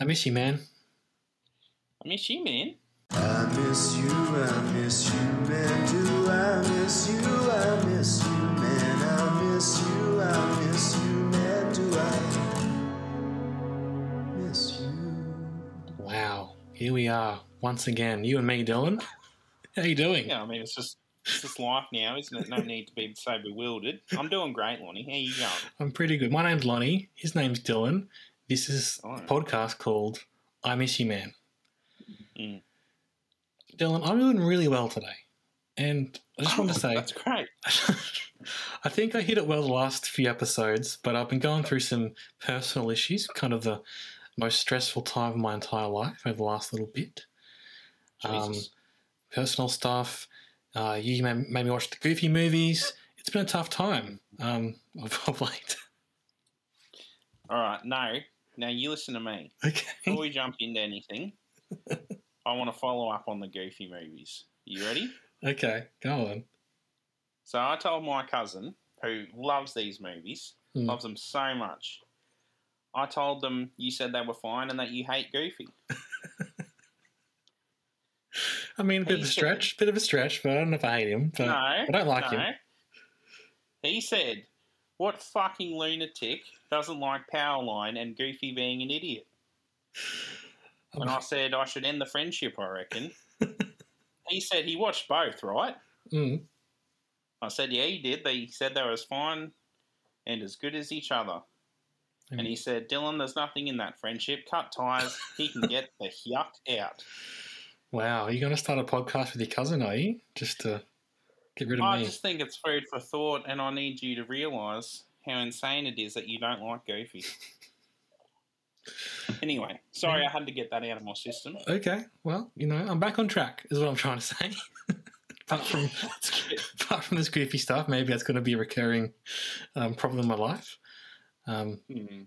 I miss you, man. I miss you, man. I miss you, I miss you, man. Do I miss you? I miss you, man. I miss you, I miss you, man. Do I miss you? Wow. Here we are once again. You and me, Dylan. How you doing? Yeah, I mean, it's just it's just life now, isn't it? No need to be so bewildered. I'm doing great, Lonnie. How you going? I'm pretty good. My name's Lonnie. His name's Dylan. This is Oh. a podcast called I Miss You, Man. Mm. Dylan, I'm doing really well today. And I just want to say, That's great. I think I hit it well the last few episodes, but I've been going through some personal issues, kind of the most stressful time of my entire life over the last little bit. Um, personal stuff. Uh, you made, made me watch the Goofy movies. It's been a tough time um, of, of late. All right, no. Now you listen to me. Okay. Before we jump into anything, I want to follow up on the Goofy movies. You ready? Okay, go on. So I told my cousin, who loves these movies, Hmm. loves them so much. I told them you said they were fine and that you hate Goofy. I mean, a bit of a He said- stretch, bit of a stretch, but I don't know if I hate him. But no, I don't like no. him. He said, "What fucking lunatic doesn't like Powerline and Goofy being an idiot?" And I said I should end the friendship. I reckon. he said he watched both, right? Mm. I said, "Yeah, he did." They said they were as fine and as good as each other. And he said, "Dylan, there's nothing in that friendship. Cut ties. He can get the yuck out." Wow, are you going to start a podcast with your cousin, are you? Just to get rid of I me. just think it's food for thought, and I need you to realise how insane it is that you don't like Goofy. anyway, sorry I had to get that out of my system. Okay, well, you know, I'm back on track, is what I'm trying to say. apart, from, apart from this goofy stuff, maybe that's going to be a recurring um, problem in my life. Um, Hmm.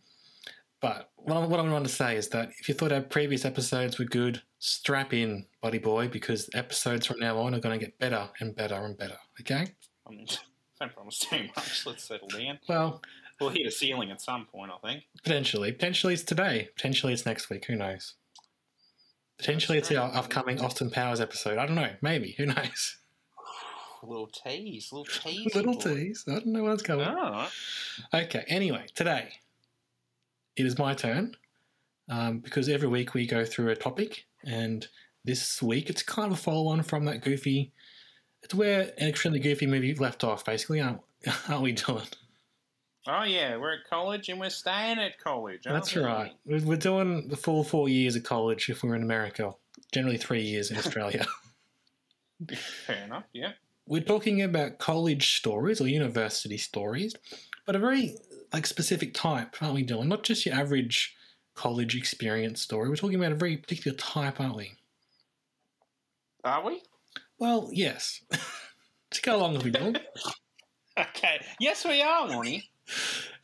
But what I, what I want to say is that if you thought our previous episodes were good, strap in, buddy boy, because episodes from now on are going to get better and better and better. Okay? I mean, don't promise too much. Let's settle down. Well, We'll hit a ceiling at some point, I think. potentially. Potentially it's today. Potentially it's next week. Who knows? Potentially it's the upcoming Austin Powers episode. I don't know. Maybe. Who knows? little tease, little tease. Little tease. I don't know what's coming. All right. Okay. Anyway, today it is my turn um, because every week we go through a topic, and this week it's kind of a follow-on from that goofy. It's where an extremely goofy movie left off, basically, aren't, aren't we, Dylan? Oh yeah, we're at college and we're staying at college. That's we? right. We're we're doing the full four years of college if we're in America. Generally, three years in Australia. Fair enough. Yeah. we're talking about college stories or university stories, but a very like specific type, aren't we, Dylan? Not just your average college experience story. We're talking about a very particular type, aren't we? Are we? Well, yes. Just go along with me, Dylan. Okay. Yes, we are, Lonnie.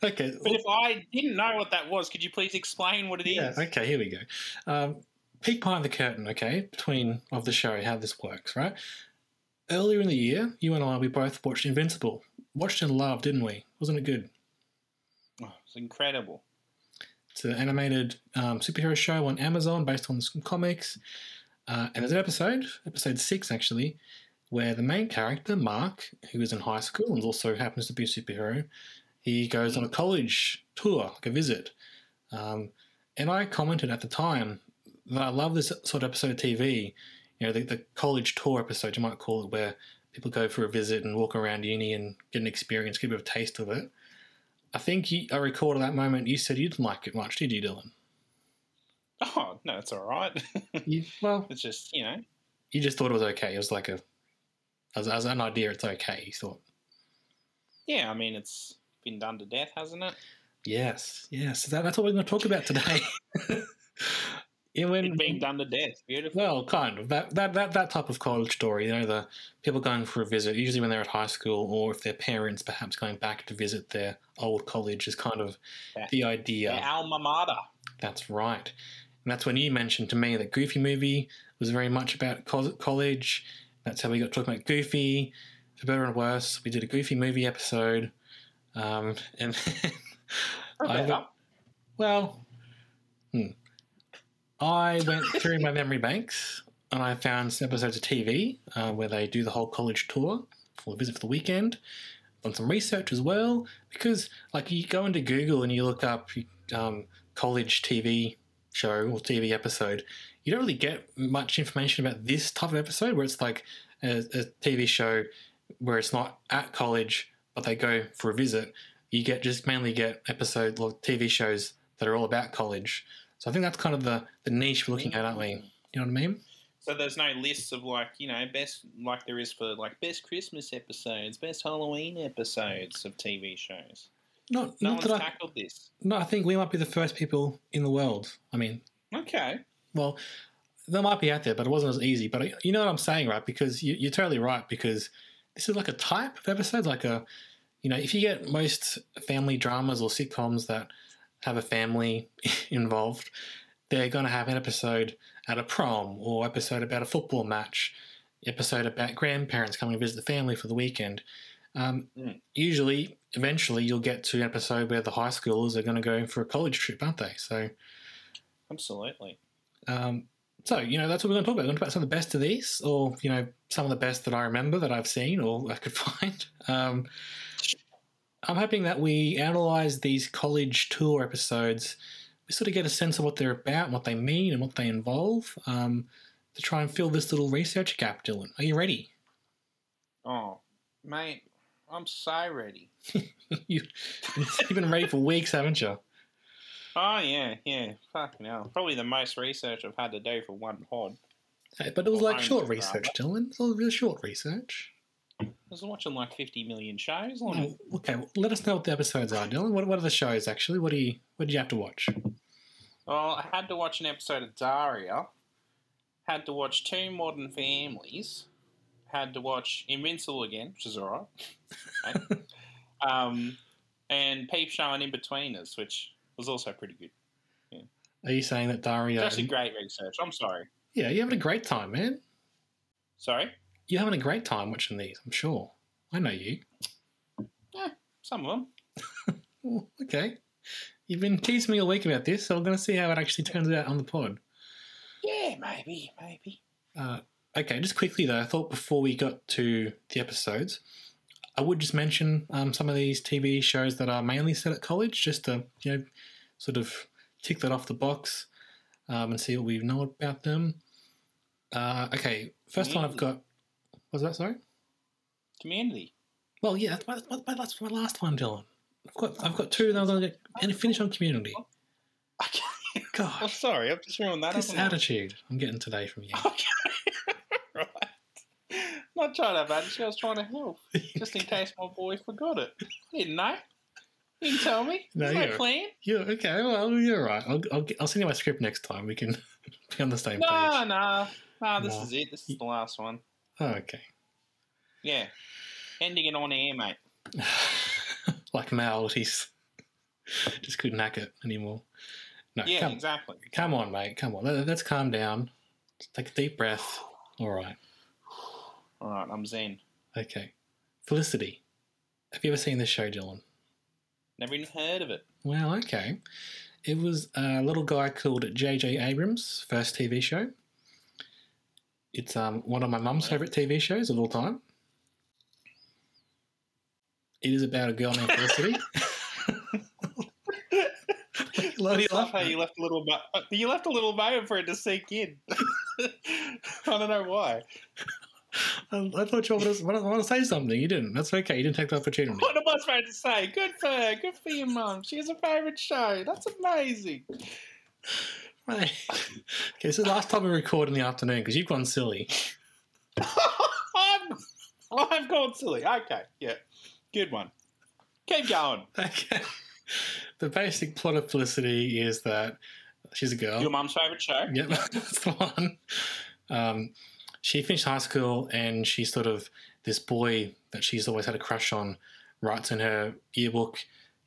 Okay. But if I didn't know what that was, could you please explain what it is? Yeah, okay, here we go. Um, peek behind the curtain, okay, between of the show, how this works, right? Earlier in the year, you and I, we both watched Invincible. Watched and loved, didn't we? Wasn't it good? Oh, it's incredible. It's an animated um, superhero show on Amazon based on some comics. Uh, and there's an episode, episode six actually, where the main character, Mark, who is in high school and also happens to be a superhero, he goes on a college tour, like a visit. Um, and I commented at the time that I love this sort of episode of TV, you know, the, the college tour episode, you might call it, where people go for a visit and walk around uni and get an experience, get a bit of a taste of it. I think you, I recall at that moment you said you didn't like it much, did you, Dylan? Oh no, it's all right. You, well, it's just you know. you just thought it was okay. It was like a, as, as an idea, it's okay. You thought, Yeah, I mean it's been done to death, hasn't it? Yes, yes. That, that's what we're going to talk about today. yeah, when, being done to death. Beautiful. Well, kind of that, that that that type of college story. You know, the people going for a visit, usually when they're at high school, or if their parents perhaps going back to visit their old college, is kind of Yeah. the idea. Their alma mater. That's right, and that's when you mentioned to me that Goofy movie was very much about college. That's how we got talking about Goofy. For better and worse, we did a Goofy movie episode, um, and I- well, hmm. I went through my memory banks and I found some episodes of TV uh, where they do the whole college tour for a visit for the weekend. Done some research as well because, like, you go into Google and you look up um, college TV show or TV episode, you don't really get much information about this type of episode where it's like a, a TV show where it's not at college but they go for a visit. You get just mainly get episode or TV shows that are all about college. So I think that's kind of the, the niche we're looking at, aren't we? You know what I mean? So there's no lists of like you know best like there is for like best Christmas episodes, best Halloween episodes of TV shows. Not, No not one's that I, tackled this. no, I think we might be the first people in the world. I mean, Okay. well, they might be out there, but it wasn't as easy. But you know what I'm saying, right? Because you, you're totally right. Because this is like a type of episode, like a, you know, if you get most family dramas or sitcoms that have a family involved, they're going to have an episode at a prom or episode about a football match, episode about grandparents coming to visit the family for the weekend. Um, Mm. Usually, eventually, you'll get to an episode where the high schoolers are going to go for a college trip, aren't they? So, Absolutely. um, so you know that's what we're going to talk about. We're going to talk about some of the best of these, or you know some of the best that I remember that I've seen or I could find. Um, I'm hoping that we analyze these college tour episodes. We sort of get a sense of what they're about, what they mean, and what they involve. Um, to try and fill this little research gap, Dylan. Are you ready? Oh, mate, I'm so ready. you, you've been ready for weeks, haven't you? Oh yeah, yeah. Fucking hell. Probably the most research I've had to do for one pod. Hey, But it was like short rather. research, Dylan. It was real short research. I was watching like 50 million shows. Oh, okay, well, let us know what the episodes are, Dylan. What, what are the shows actually? What do you what did you have to watch? Well, I had to watch an episode of Daria. Had to watch Two Modern Families. Had to watch Invincible again, which is alright. Okay. um, and Peep Show and Inbetweeners, which was also pretty good. Are you saying that Daria? It's actually great research. I'm sorry. Yeah, you're having a great time, man. Sorry? You're having a great time watching these. I'm sure. I know you. Yeah, some of them. Oh, okay. You've been teasing me all week about this, so I'm going to see how it actually turns out on the pod. Yeah, maybe, maybe. Uh, okay, just quickly though, I thought before we got to the episodes, I would just mention um, some of these TV shows that are mainly set at college, just to you know, sort of tick that off the box um, and see what we know about them. Uh, okay, first one I've got. Was that sorry? Community. Well, yeah, that's my, that's my, last one, Dylan. I've got I've got two, and I'm going to get and finish on Community. Okay. I'm sorry, I've just ruined that. this attitude I'm getting today from you. Okay. right. Not trying to badge you, I was trying to help. Just in case my boy forgot it. I didn't know. You didn't tell me. No, There's no you're- plan. Yeah, okay. Well, you're right. I'll, I'll, I'll send you my script next time. We can be on the same No, page. No, no. No, this No. is it. This is the last one. Oh, okay. Yeah. Ending it on air, mate. like Mal, he's just couldn't hack it anymore. No, Yeah, come, exactly. come on, mate. Come on. Let, let's calm down. Just take a deep breath. All right. All right, I'm zen. Okay. Felicity. Have you ever seen this show, Dylan? Never even heard of it. Well, okay. It was a little guy called J.J. Abrams' first TV show. It's um, one of my mum's favourite TV shows of all time. It is about a girl named Felicity. What are you love how you left a little mo- you left a little moment for it to sink in. I don't know why. I, I thought you wanted to, to, want to say something. You didn't. That's okay. You didn't take the opportunity. What am I supposed to say? Good for her. Good for your mum. She has a favourite show. That's amazing. Right. Okay, so the last time we record in the afternoon because you've gone silly. I'm, I've gone silly. Okay, yeah. Good one. Keep going. Okay. the basic plot of Felicity is that she's a girl. Your mum's favourite show? Yep, that's the one. Um, she finished high school and she sort of, this boy that she's always had a crush on writes in her yearbook,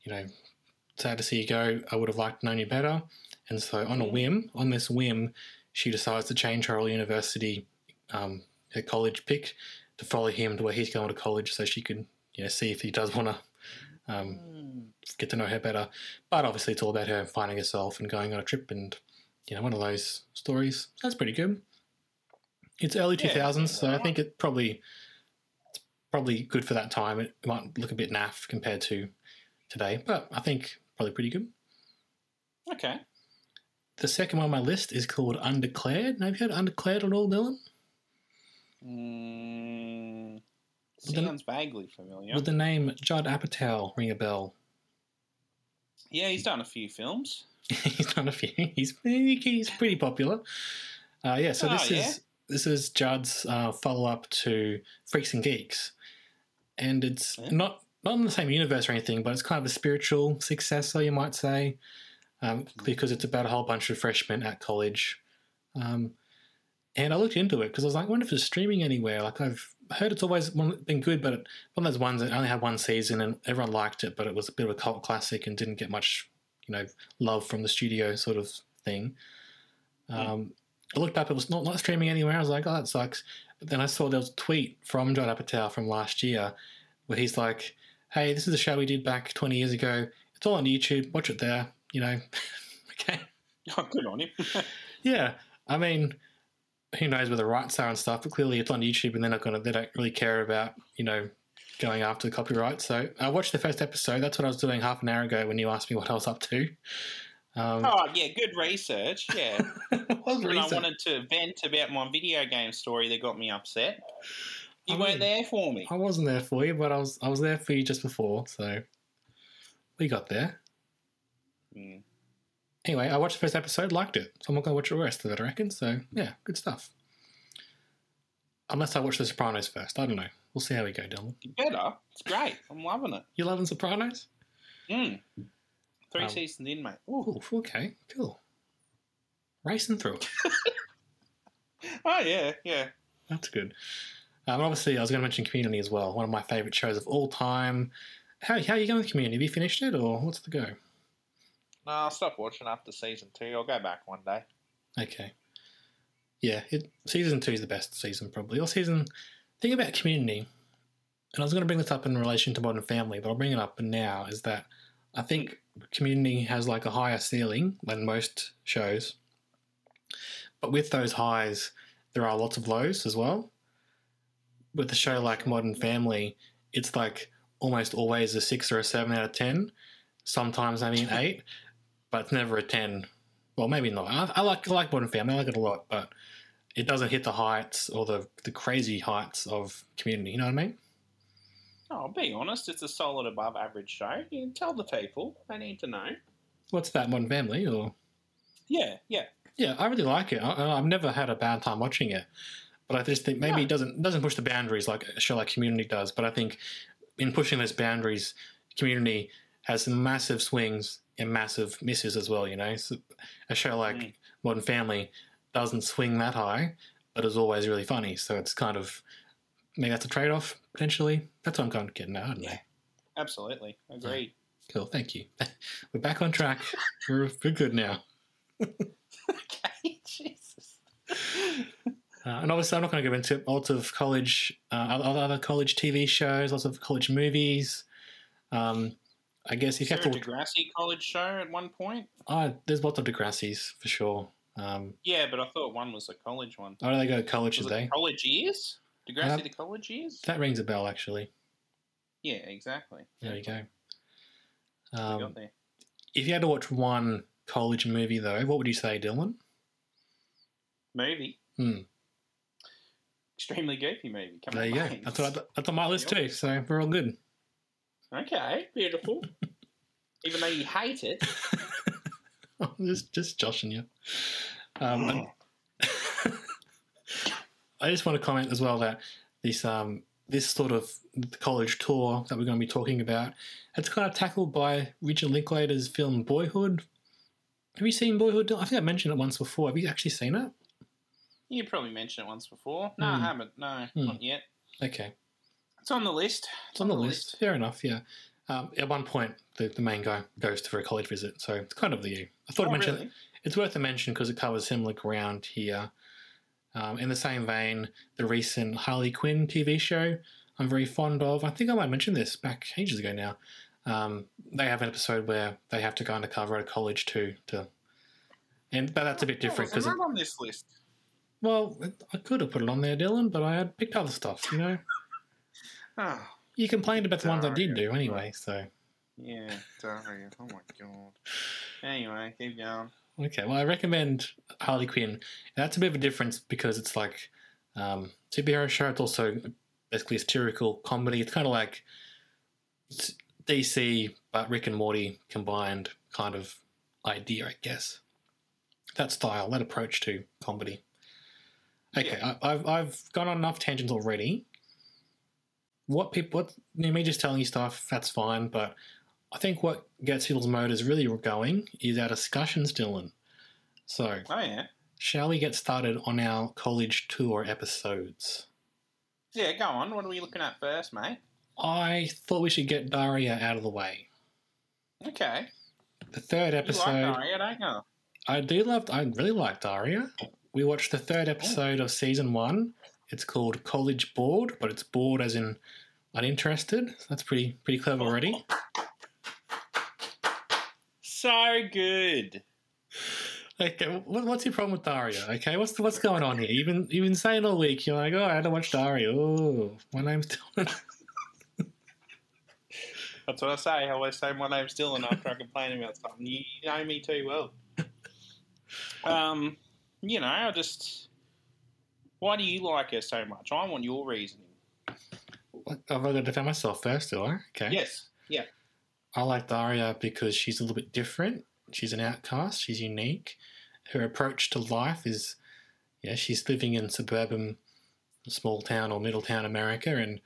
you know, sad to see you go. I would have liked to know you better. And so, on a whim, on this whim, she decides to change her whole university, um, her college pick to follow him to where he's going to college so she can, you know, see if he does want to um, get to know her better. But obviously, it's all about her finding herself and going on a trip and, you know, one of those stories. That's pretty good. It's early Yeah, 2000s, so I think it probably it's probably good for that time. It might look a bit naff compared to today, but I think probably pretty good. Okay. The second one on my list is called Undeclared. Have you heard Undeclared at all, Dylan? Mm, Sounds vaguely familiar. Would the name Judd Apatow ring a bell? yeah, he's done a few films. he's done a few. He's he's pretty popular. Uh, yeah, so Oh, this yeah? is this is Judd's uh, follow up to Freaks and Geeks, and it's Yeah. not not in the same universe or anything, but it's kind of a spiritual successor, you might say, um, Mm-hmm. because it's about a whole bunch of freshmen at college. Um, and I looked into it because I was like, I wonder if it's streaming anywhere. Like I've heard it's always been good, but it, one of those ones that only had one season and everyone liked it, but it was a bit of a cult classic and didn't get much, you know, love from the studio sort of thing. Um, I looked up; it was not not streaming anywhere. I was like, "Oh, that sucks." But then I saw there was a tweet from John Apatow from last year where he's like, "Hey, this is a show we did back 20 years ago. It's all on YouTube. Watch it there." You know, okay, Oh, good on him. yeah. I mean, who knows where the rights are and stuff? But clearly, it's on YouTube, and they're not gonna. They don't really care about you know going after the copyright. So I watched the first episode. That's what I was doing half an hour ago when you asked me what I was up to. Um, oh, yeah, good research. Yeah. was when I wanted to vent about my video game story that got me upset, you I weren't there for me. I wasn't there for you, but I was I was there for you just before, so we got there. Mm. Anyway, I watched the first episode, liked it, so I'm not gonna watch the rest of it. I reckon. So yeah, good stuff. Unless I watch The Sopranos first, I don't know. We'll see how we go, Dylan. You better. It's great. I'm loving it. You loving Sopranos? Mm. Three Um, seasons in, mate. Ooh. Ooh, okay, cool. Racing through it. Oh, yeah, yeah. That's good. Um, obviously, I was going to mention Community as well. One of my favourite shows of all time. How how are you going with Community? Have you finished it, or what's the go? No, I'll stop watching after season two. I'll go back one day. Okay. Yeah, it, season two is the best season probably. Or season. Thing about Community, and I was going to bring this up in relation to Modern Family, but I'll bring it up now. Is that I think Community has like a higher ceiling than most shows, but with those highs, there are lots of lows as well. With a show like Modern Family, it's like almost always a six or a seven out of ten. Sometimes maybe an eight, but it's never a ten. Well, maybe not. I, I like I like Modern Family. I like it a lot, but it doesn't hit the heights or the the crazy heights of Community. You know what I mean? Oh, I'll be honest, it's a solid above average show. You can tell the people. They need to know. What's that Modern Family? Or Yeah, yeah. yeah, I really like it. I, I've never had a bad time watching it, but I just think maybe it doesn't doesn't push the boundaries like a show like Community does. But I think in pushing those boundaries, Community has some massive swings massive misses as well. You know, so a show like Mm. Modern Family doesn't swing that high, but is always really funny. So it's kind of maybe that's a trade off potentially. That's what I'm kind of getting at. I don't know. Yeah. Absolutely. Cool, thank you. We're back on track. we're, we're good now. okay, Jesus. Uh, and obviously, I'm not going to go into lots of college, uh, other other college TV shows, lots of college movies. Um, I guess if Is you there have a to, Degrassi college show at one point? oh, there's lots of Degrassi's for sure. Um, Yeah, but I thought one was a college one. oh, they go to college Was today? it college years? Degrassi Uh, the college years? That rings a bell, actually. Yeah, exactly. There you go. Um, if you had to watch one college movie, though, what would you say, Dylan? Movie. Hmm. Extremely goofy movie. Come There you go. That's, what I, that's on my list too. So we're all good. Okay, beautiful. Even though you hate it. just just joshing you. Um, I just want to comment as well that this um, this sort of college tour that we're going to be talking about, it's kind of tackled by Richard Linklater's film Boyhood. Have you seen Boyhood? I think I mentioned it once before. Have you actually seen it? You probably mentioned it once before. No, Hmm. I haven't. No, not yet. Okay. It's on the list. It's on the list. Fair enough, yeah. Um, at one point, the, the main guy goes for a college visit, so it's kind of the. I thought Oh, I mentioned really? it's worth a mention because it covers similar ground here. Um, in the same vein, the recent Harley Quinn TV show I'm very fond of. I think I might mention this back ages ago now. Um, they have an episode where they have to go undercover at a college too, to, and but that's a bit different Oh, because it's not on this list. well, I could have put it on there, Dylan, but I had picked other stuff. You know, Oh, you complained about the ones I did do anyway, so. yeah, Daria. Oh my god. Anyway, keep going. Okay, well, I recommend Harley Quinn. That's a bit of a difference because it's like um, superhero show. It's also basically a satirical comedy. It's kind of like DC but Rick and Morty combined kind of idea, I guess. That style, that approach to comedy. Okay, I, I've I've gone on enough tangents already. What people, what me just telling you stuff, that's fine. But I think what gets people's motors really going is our discussions, Dylan. So, Oh yeah. shall we get started on our college tour episodes? Yeah, go on. What are we looking at first, mate? I thought we should get Daria out of the way. Okay. The third episode. You like Daria, don't you? I do love. I really like Daria. We watched the third oh. episode of season one. It's called College Bored, but it's bored as in uninterested. So that's pretty pretty clever already. So good. Okay, what, what's your problem with Daria? Okay, what's what's going on here? You've been you've been saying all week. You're like, oh, I had to watch Daria. Oh, my name's Dylan. That's what I say. I always say my name's Dylan after I complain about something. You know me too well. Um, you know, I just. Why do you like her so much? I want your reasoning. What- I've got to defend myself first, do I? Okay. Yes. Yeah. I like Daria because she's a little bit different. She's an outcast. She's unique. Her approach to life is, yeah, she's living in suburban, small town or middle town America, and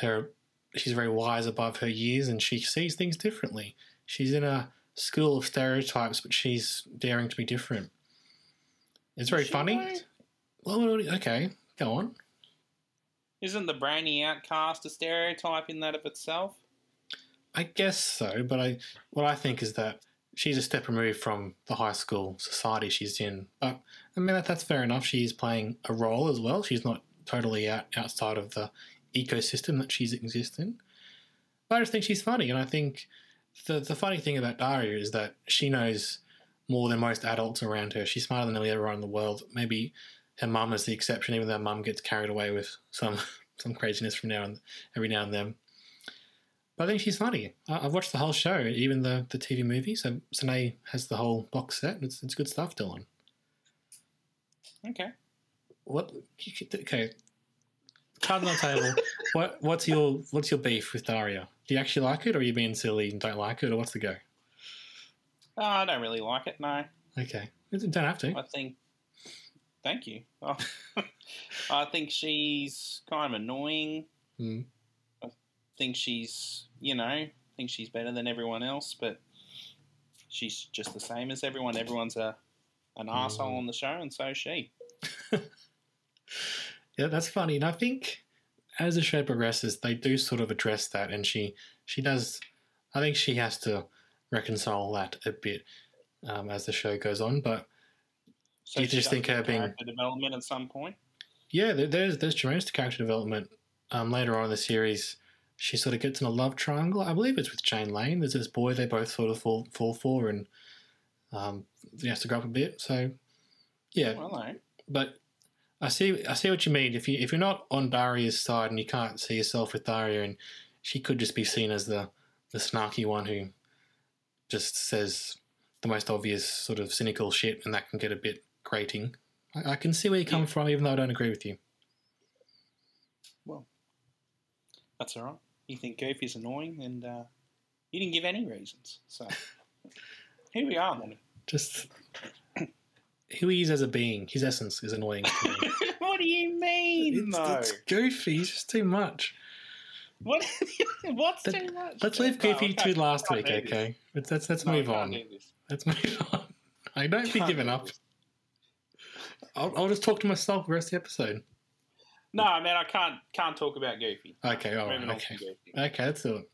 her she's very wise above her years, and she sees things differently. She's in a school of stereotypes, but she's daring to be different. It's very funny. Well, okay, go on. Isn't the brainy outcast a stereotype in that of itself? I guess so, but I what I think is that she's a step removed from the high school society she's in. But I mean that, that's fair enough. She's playing a role as well. She's not totally out outside of the ecosystem that she's exists in. But I just think she's funny, and I think the the funny thing about Daria is that she knows more than most adults around her. She's smarter than nearly everyone in the world. Maybe her mum is the exception, even though mum gets carried away with some some craziness from now and every now and then. But I think she's funny. I- I've watched the whole show, even the, the TV movie. So Sine has the whole box set. It's, it's good stuff, Dylan. Okay. What? Okay. Card on the table. what? What's your What's your beef with Daria? Do you actually like it, or are you being silly and don't like it, or what's the go? Oh, I don't really like it, no. Okay, you don't have to. I think. Thank you. Oh, I think she's kind of annoying. Mm. I think she's, you know, I think she's better than everyone else, but she's just the same as everyone. Everyone's a an asshole on the show, and so is she. Yeah, that's funny. And I think as the show progresses, they do sort of address that, and she she does. I think she has to reconcile that a bit um, as the show goes on. But So Do you just think her being- character development at some point? yeah, there, there's there's tremendous character development um, later on in the series. She sort of gets in a love triangle. I believe it's with Jane Lane. There's this boy they both sort of fall fall for, and um, he has to grow up a bit. So yeah, Well, but I see I see what you mean. If you if you're not on Daria's side and you can't see yourself with Daria, and she could just be seen as the the snarky one who just says the most obvious sort of cynical shit, and that can get a bit grating. I, I can see where you come from, even though I don't agree with you. Well, that's all right. You think Goofy's annoying, and uh, you didn't give any reasons. So here we are, then. Just who he is as a being, his essence is annoying. to me. what do you mean, It's, though? it's goofy. It's just too much. What? What's Let- too much? Let's leave Goofy I to last week, do this. okay? Let's let's, let's No, move on. Let's move on. I don't be Can't giving up. this. I'll, I'll just talk to myself the rest of the episode. No, man, I can't can't talk about Goofy. Okay, all right, okay. Goofy. Okay, that's it.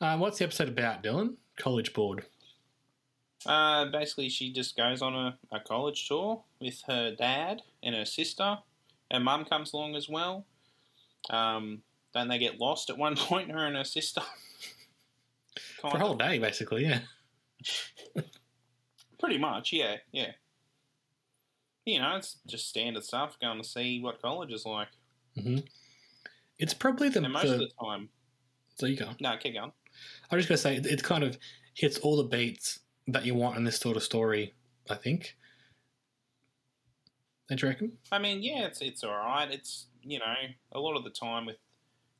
Um, what's the episode about, Dylan? College Bored. Uh, basically, she just goes on a, a college tour with her dad and her sister. Her mum comes along as well. Um, don't they get lost at one point, her and her sister? For a whole day, basically, yeah. Pretty much, yeah, yeah. You know, it's just standard stuff, going to see what college is like. hmm It's probably the, And most the of the time, so you go. no, keep going. I was just gonna say it, it kind of hits all the beats that you want in this sort of story. I think. Don't you reckon? I mean, yeah, it's it's all right. It's you know, a lot of the time with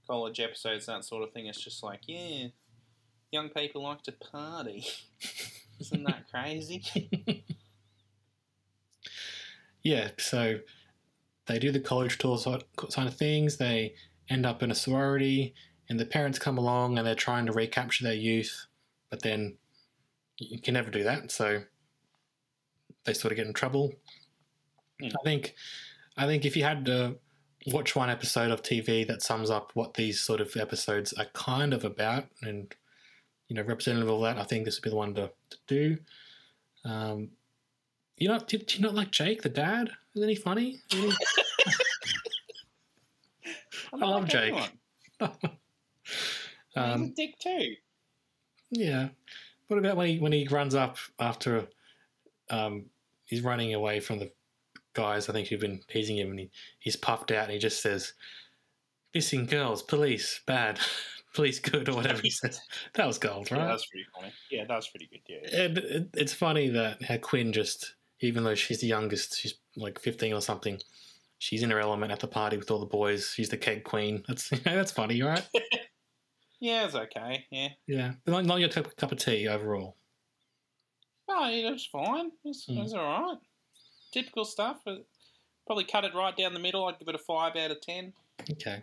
college episodes, that sort of thing, it's just like, yeah, young people like to party. Isn't that crazy? Yeah, so they do the college tour sort of things. They end up in a sorority, and the parents come along and they're trying to recapture their youth, but then you can never do that. So they sort of get in trouble. Hmm. I think, I think if you had to watch one episode of TV that sums up what these sort of episodes are kind of about, and you know, representative of that, I think this would be the one to, to do. Um, you not did, did you not like Jake, the dad? Isn't he funny? Isn't he- I love Jake. anyone. He's a um, dick too. yeah. What about when he when he runs up after um, he's running away from the guys? I think who've been teasing him, and he, he's puffed out, and he just says, "Missing girls, police, bad, police, good," or whatever he says. That was gold, right? Yeah, that's pretty funny. Yeah, that's pretty good. Yeah. And it, it's funny that how Quinn just, even though she's the youngest, she's like 15 or something, she's in her element at the party with all the boys. She's the keg queen. That's you know, that's funny, right? Yeah, it's okay. Yeah. yeah, but not, not your type- cup of tea overall. Oh, yeah, that's fine. It's, Hmm. it's all right. Typical stuff. Probably cut it right down the middle. I'd give it a five out of ten. Okay,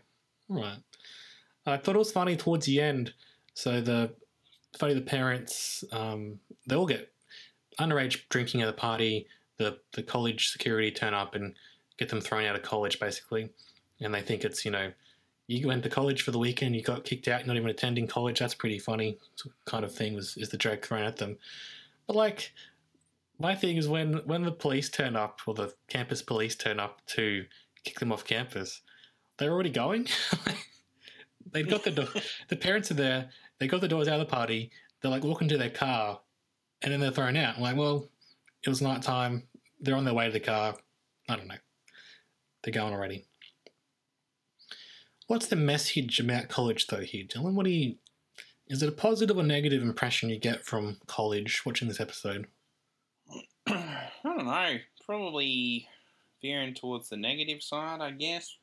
all right. I thought it was funny towards the end. So the funny the parents, um, they all get underage drinking at the party. The the college security turn up and get them thrown out of college basically, and they think it's you know you went to college for the weekend, you got kicked out, not even attending college. That's pretty funny. Kind of thing was is the joke thrown at them. But like my thing is when when the police turn up or the campus police turn up to kick them off campus, they're already going. They've got the door. the parents are there. They got the doors out of the party. They're like walking to their car, and then they're thrown out. I'm like, well, it was night time. They're on their way to the car. I don't know. They're going already. What's the message about college, though, here, Dylan? What do you? Is it a positive or negative impression you get from college watching this episode? I don't know. Probably veering towards the negative side, I guess.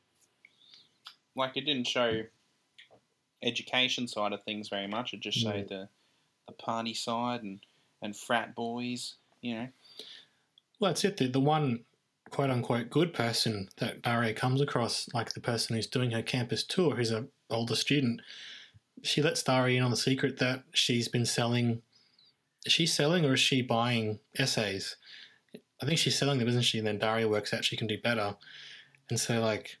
Like it didn't show education side of things very much. It just showed the the party side and and frat boys. You know. Well, that's it. The, the one quote unquote good person that Daria comes across, like the person who's doing her campus tour, who's an older student, she lets Daria in on the secret that she's been selling. Is she selling or is she buying essays? I think she's selling them, isn't she? And then Daria works out she can do better. And so, like,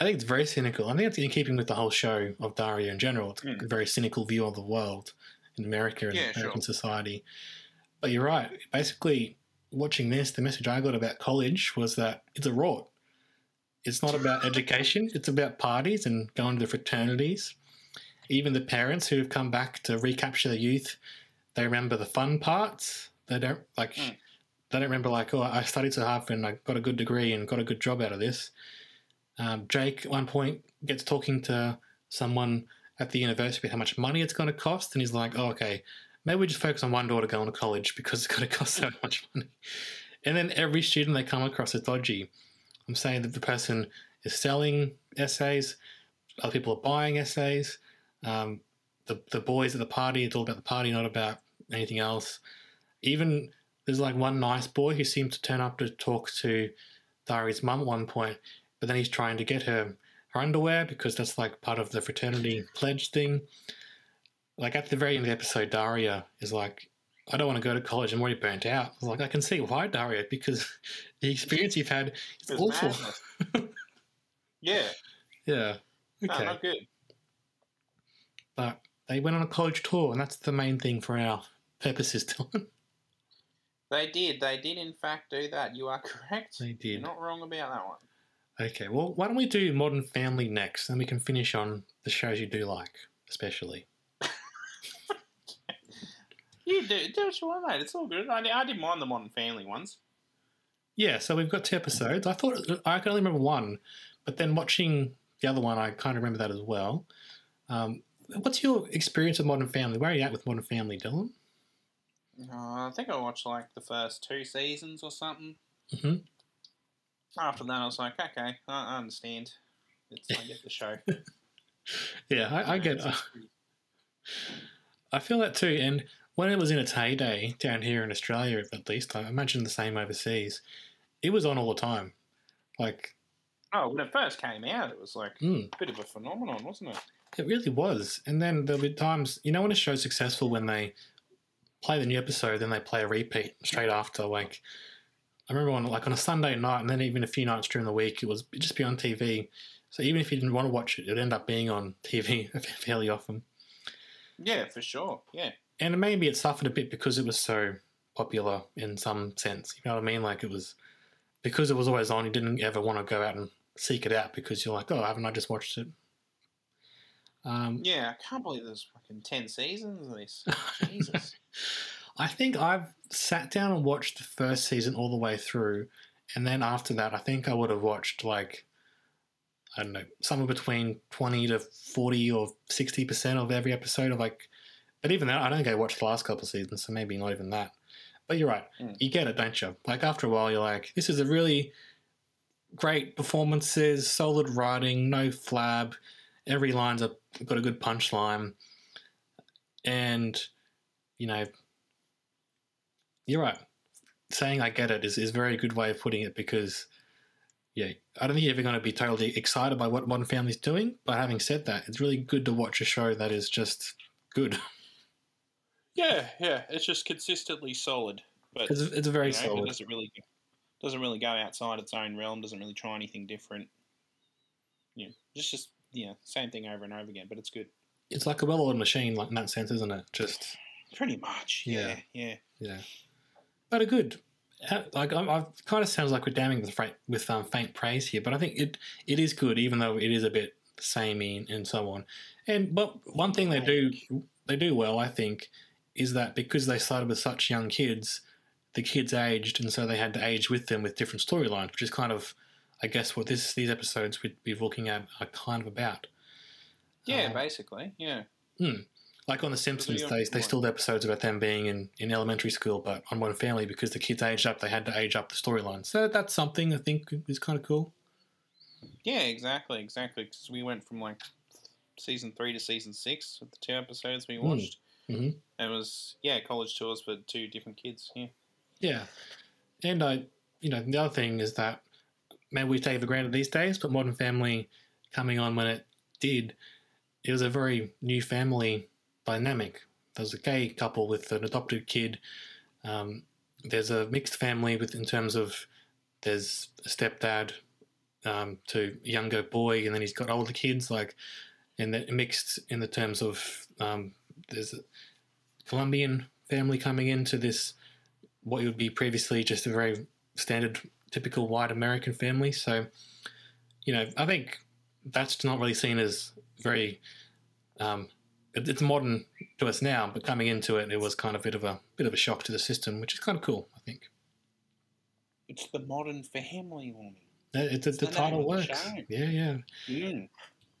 I think it's very cynical. I think it's in keeping with the whole show of Daria in general. It's Mm. a very cynical view of the world in America and Yeah, sure. American society. But you're right. Basically, watching this, the message I got about college was that it's a rort. It's not about education, it's about parties and going to the fraternities. Even the parents who have come back to recapture the youth, they remember the fun parts. They don't like Mm. they don't remember like, oh, I studied so hard and I got a good degree and got a good job out of this. Um, Jake at one point gets talking to someone at the university how much money it's going to cost, and he's like, "Oh, okay, maybe we just focus on one daughter going to college because it's going to cost so much money." And then every student they come across is dodgy. I'm saying that the person is selling essays, other people are buying essays. Um, the the boys at the party, it's all about the party, not about anything else. Even there's like one nice boy who seemed to turn up to talk to Daria's mum at one point, but then he's trying to get her her underwear because that's like part of the fraternity pledge thing. Like at the very end of the episode, Daria is like, I don't want to go to college. I'm already burnt out. I was like, I can see why, Daria, because the experience you've had is It's awful. yeah. yeah. No, Okay. not good. but they went on a college tour, and that's the main thing for our purposes, Dylan. They did. They did, in fact, do that. You are correct. They did. You're not wrong about that one. Okay, well, why don't we do Modern Family next, and we can finish on the shows you do like, especially. You do, do what you want, mate. It's all good. I, I didn't mind the Modern Family ones. Yeah, so we've got two episodes. I thought I can only remember one, but then watching the other one, I kind of remember that as well. Um, what's your experience of Modern Family? Where are you at with Modern Family, Dylan? Uh, I think I watched like the first two seasons or something. Mhm. After that, I was like, okay, I, I understand. It's, I get the show. Yeah, I, I get. It's- I feel that too. And when it was in its heyday down here in Australia, at least, I imagine the same overseas. It was on all the time. Like, oh, when it first came out, it was like mm, a bit of a phenomenon, wasn't it? it really was. And then there'll be times, you know, when a show's successful, when they play the new episode, then they play a repeat straight after. Like, I remember on like on a Sunday night, and then even a few nights during the week, it was it'd just be on TV. So even if you didn't want to watch it, it'd end up being on TV fairly often. Yeah, for sure. Yeah. and maybe it suffered a bit because it was so popular in some sense. You know what I mean? Like it was because it was always on. You didn't ever want to go out and seek it out because you're like, oh, haven't I just watched it? Um, Yeah, I can't believe there's fucking 10 seasons of this. Jesus. I think I've sat down and watched the first season all the way through, and then after that, I think I would have watched like I don't know, somewhere between twenty to forty or sixty percent of every episode of like. But even that, I don't go watch the last couple of seasons, so maybe not even that. But you're right, Mm. you get it, don't you? Like after a while, you're like, this is a really great performances, solid writing, no flab. Every line's a, got a good punchline, and you know, you're right. Saying I get it is, is a very good way of putting it because, yeah, I don't think you're ever going to be totally excited by what Modern Family's doing. But having said that, it's really good to watch a show that is just good. yeah, yeah. It's just consistently solid. But It's, it's very you know, It solid. doesn't really, doesn't really go outside its own realm, doesn't really try anything different. Yeah, it's just, yeah, same thing over and over again, but it's good. It's like a well-oiled machine, like in that sense, isn't it? Just Pretty much. Yeah. Yeah, yeah. yeah, but a good. Like I'm, I've kind of sounds like we're damning with faint, with um, faint praise here, but I think it it is good, even though it is a bit samey and, so on. And but one thing they do they do well, I think, is that because they started with such young kids, the kids aged, and so they had to age with them with different storylines, which is kind of, I guess, what this these episodes we'd be looking at are kind of about. Yeah, Um, basically. Yeah. Like on The Simpsons, they, they do episodes about them being in, in elementary school, but on One Family, because the kids aged up, they had to age up the storyline. So that's something I think is kind of cool. Yeah, exactly, exactly. Because we went from like season three to season six with the two episodes we watched. mhm. It was yeah, college tours for two different kids. Yeah, Yeah. And I, you know, the other thing is that maybe we take it for granted these days, but Modern Family coming on when it did, it was a very new family dynamic. There's a gay couple with an adopted kid. Um, there's a mixed family with in terms of there's a stepdad um, to a younger boy, and then he's got older kids. Like, and then mixed in the terms of um, there's a Colombian family coming into this what would be previously just a very standard, typical white American family. So, you know, I think that's not really seen as very. Um, it's modern to us now, but coming into it, it was kind of a bit of a bit of a shock to the system, which is kind of cool. I think it's the modern family woman. Uh, it, the, the title of the works. Yeah, yeah. Mm.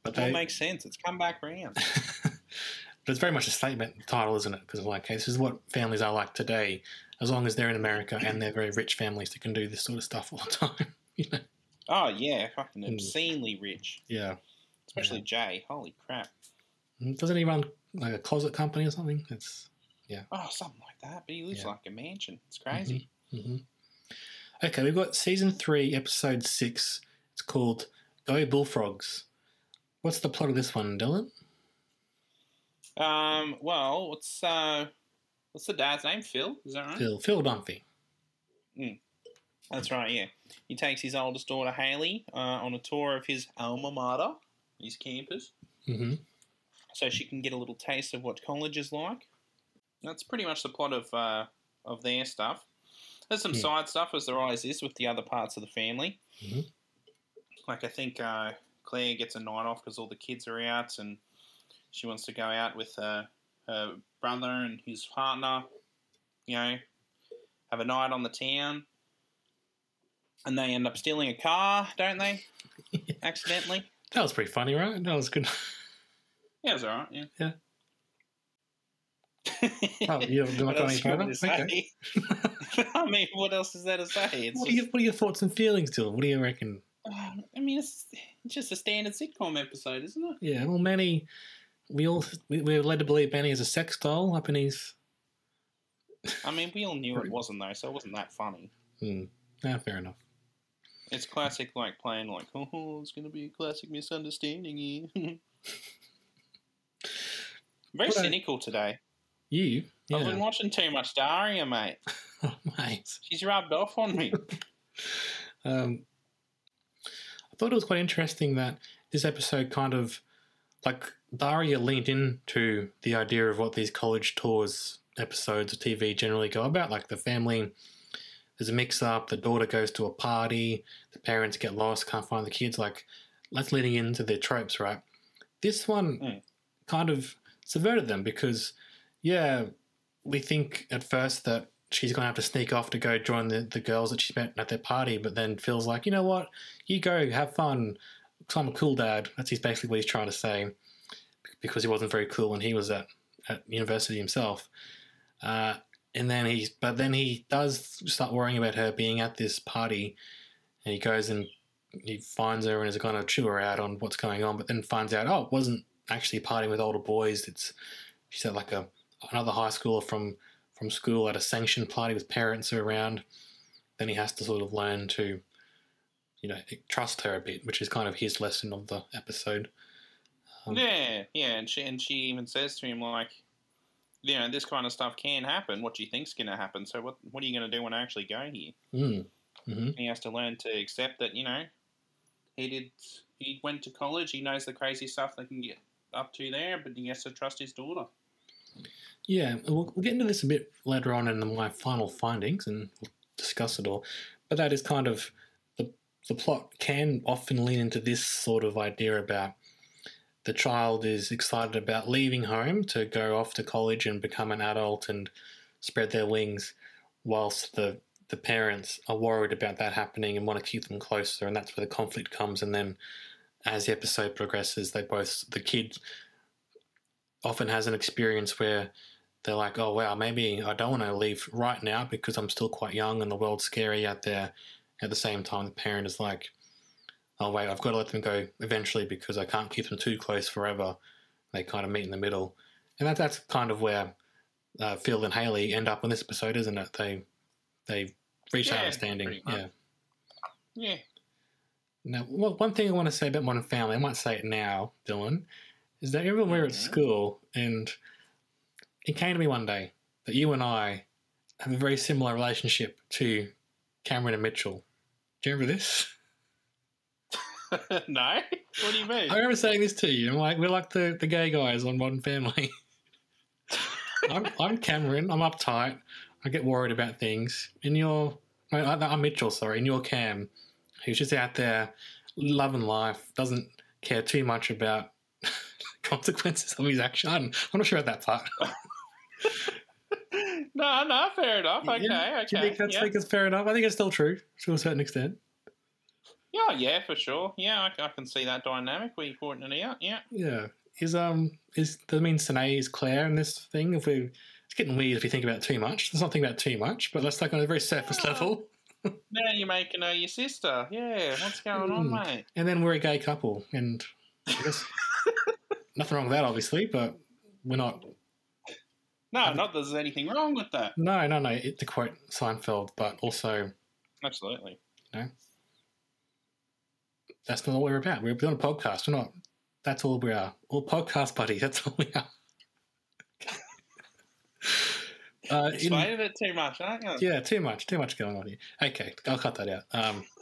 But that they, makes sense. It's come back round. but it's very much a statement title, isn't it? Because like, okay, this is what families are like today. As long as they're in America and they're very rich families that can do this sort of stuff all the time. you know? oh yeah, fucking Mm. obscenely rich. Yeah. Especially Jay. Holy crap. Doesn't he run like a closet company or something? It's yeah. Oh, something like that. But he lives Yeah. like a mansion. It's crazy. hmm okay. We've got season three, episode six. It's called Go Bullfrogs. What's the plot of this one, Dylan? Um, well, what's uh, what's the dad's name? Phil, is that right? Phil Phil Dunphy. That's right. Yeah, he takes his oldest daughter Haley uh, on a tour of his alma mater, his campus, hmm so she can get a little taste of what college is like. That's pretty much the plot of uh, of their stuff. There's some Yeah. side stuff, as there always is with the other parts of the family. Mhm. Like I think uh, Claire gets a night off because all the kids are out, and she wants to go out with uh, her brother and his partner. You know, have a night on the town, and they end up stealing a car, don't they? Accidentally. That was pretty funny, right? That was good. Yeah, it was alright. Yeah. Yeah. Oh, you don't What go else any you further? to say? I mean, what else is there to say? It's what, are your, what are your thoughts and feelings, Dylan? What do you reckon? I mean, it's just a standard sitcom episode, isn't it? Yeah, well, Manny, we all we, we're led to believe Manny is a sex doll up in his. I mean, we all knew it wasn't though, so it wasn't that funny. Hmm. Ah, fair enough. It's classic, like playing like, oh, it's going to be a classic misunderstanding here. Very What I- cynical today. You, I've been watching too much Daria, mate. oh, mate. She's rubbed off on me. Um, I thought it was quite interesting that this episode kind of like Daria leaned into the idea of what these college tours episodes of TV generally go about. Like the family, there's a mix up, the daughter goes to a party, the parents get lost, can't find the kids. Like that's leading into their tropes, right? This one Mm. kind of subverted them because, yeah, we think at first that she's going to have to sneak off to go join the, the girls that she's met at their party, but then feels like, you know what, you go, have fun. I'm a cool dad. That's basically what he's trying to say because he wasn't very cool when he was at, at university himself. Uh, and then he's, but then he does start worrying about her being at this party and he goes and he finds her and is going to chew her out on what's going on, but then finds out, oh, it wasn't actually partying with older boys. It's, she's at like a, another high schooler from from school at a sanctioned party with parents around, then he has to sort of learn to, you know, trust her a bit, which is kind of his lesson of the episode. Um, yeah, yeah, and she and she even says to him like, you know, this kind of stuff can happen. What do you think's going to happen? So what what are you going to do when I actually go here? Mm, hmm He has to learn to accept that you know, he did. He went to college. He knows the crazy stuff they can get up to there, but he has to trust his daughter. Yeah, we'll, we'll get into this a bit later on in my final findings and we'll discuss it all. But that is kind of the the plot can often lean into this sort of idea about the child is excited about leaving home to go off to college and become an adult and spread their wings, whilst the the parents are worried about that happening and want to keep them closer, and that's where the conflict comes. And then, as the episode progresses, they both the kid often has an experience where they're like, oh wow, maybe I don't want to leave right now because I'm still quite young and the world's scary out there. At the same time, the parent is like, oh wait, I've got to let them go eventually because I can't keep them too close forever. They kind of meet in the middle, and that, that's kind of where uh, Phil and Haley end up in this episode, isn't it? They they reach Yeah, understanding. Yeah. Yeah, Now, well, one thing I want to say about Modern Family, I might say it now, Dylan, is that everyone we were at Mhm. school, and it came to me one day that you and I have a very similar relationship to Cameron and Mitchell. Do you remember this? no. What do you mean? I remember saying this to you. I'm like, we're like the, the gay guys on Modern Family. I'm, I'm Cameron. I'm uptight. I get worried about things. And you're, I- I- I'm Mitchell, sorry. And you're Cam, who's just out there loving life, doesn't care too much about consequences of his action. I'm, I'm not sure about that part. no, no, fair enough. Okay, Yeah. okay. Do you think that's yeah. think it's fair enough? I think it's still true to a certain extent. yeah, yeah, for sure. Yeah, I, I can see that dynamic where you're pointing it out. Yeah. Yeah. Is um is does it mean Sine is Claire in this thing? If we it's getting weird if you think about it too much. Let's not think about it too much, but let's take on a very surface Oh. level. Now you're making her your sister. Yeah, what's going on, Mm. mate? And then we're a gay couple, and I guess nothing wrong with that, obviously, but we're not. No, not that there's anything wrong with that. No, no, no. It, to quote Seinfeld, but also Absolutely. That's not what we're about. We're doing a podcast. We're not. That's all we are. All podcast buddies. That's all we are. uh, in- Explaining it too much, aren't you? yeah, too much. Too much going on here. Okay, I'll cut that out. Um,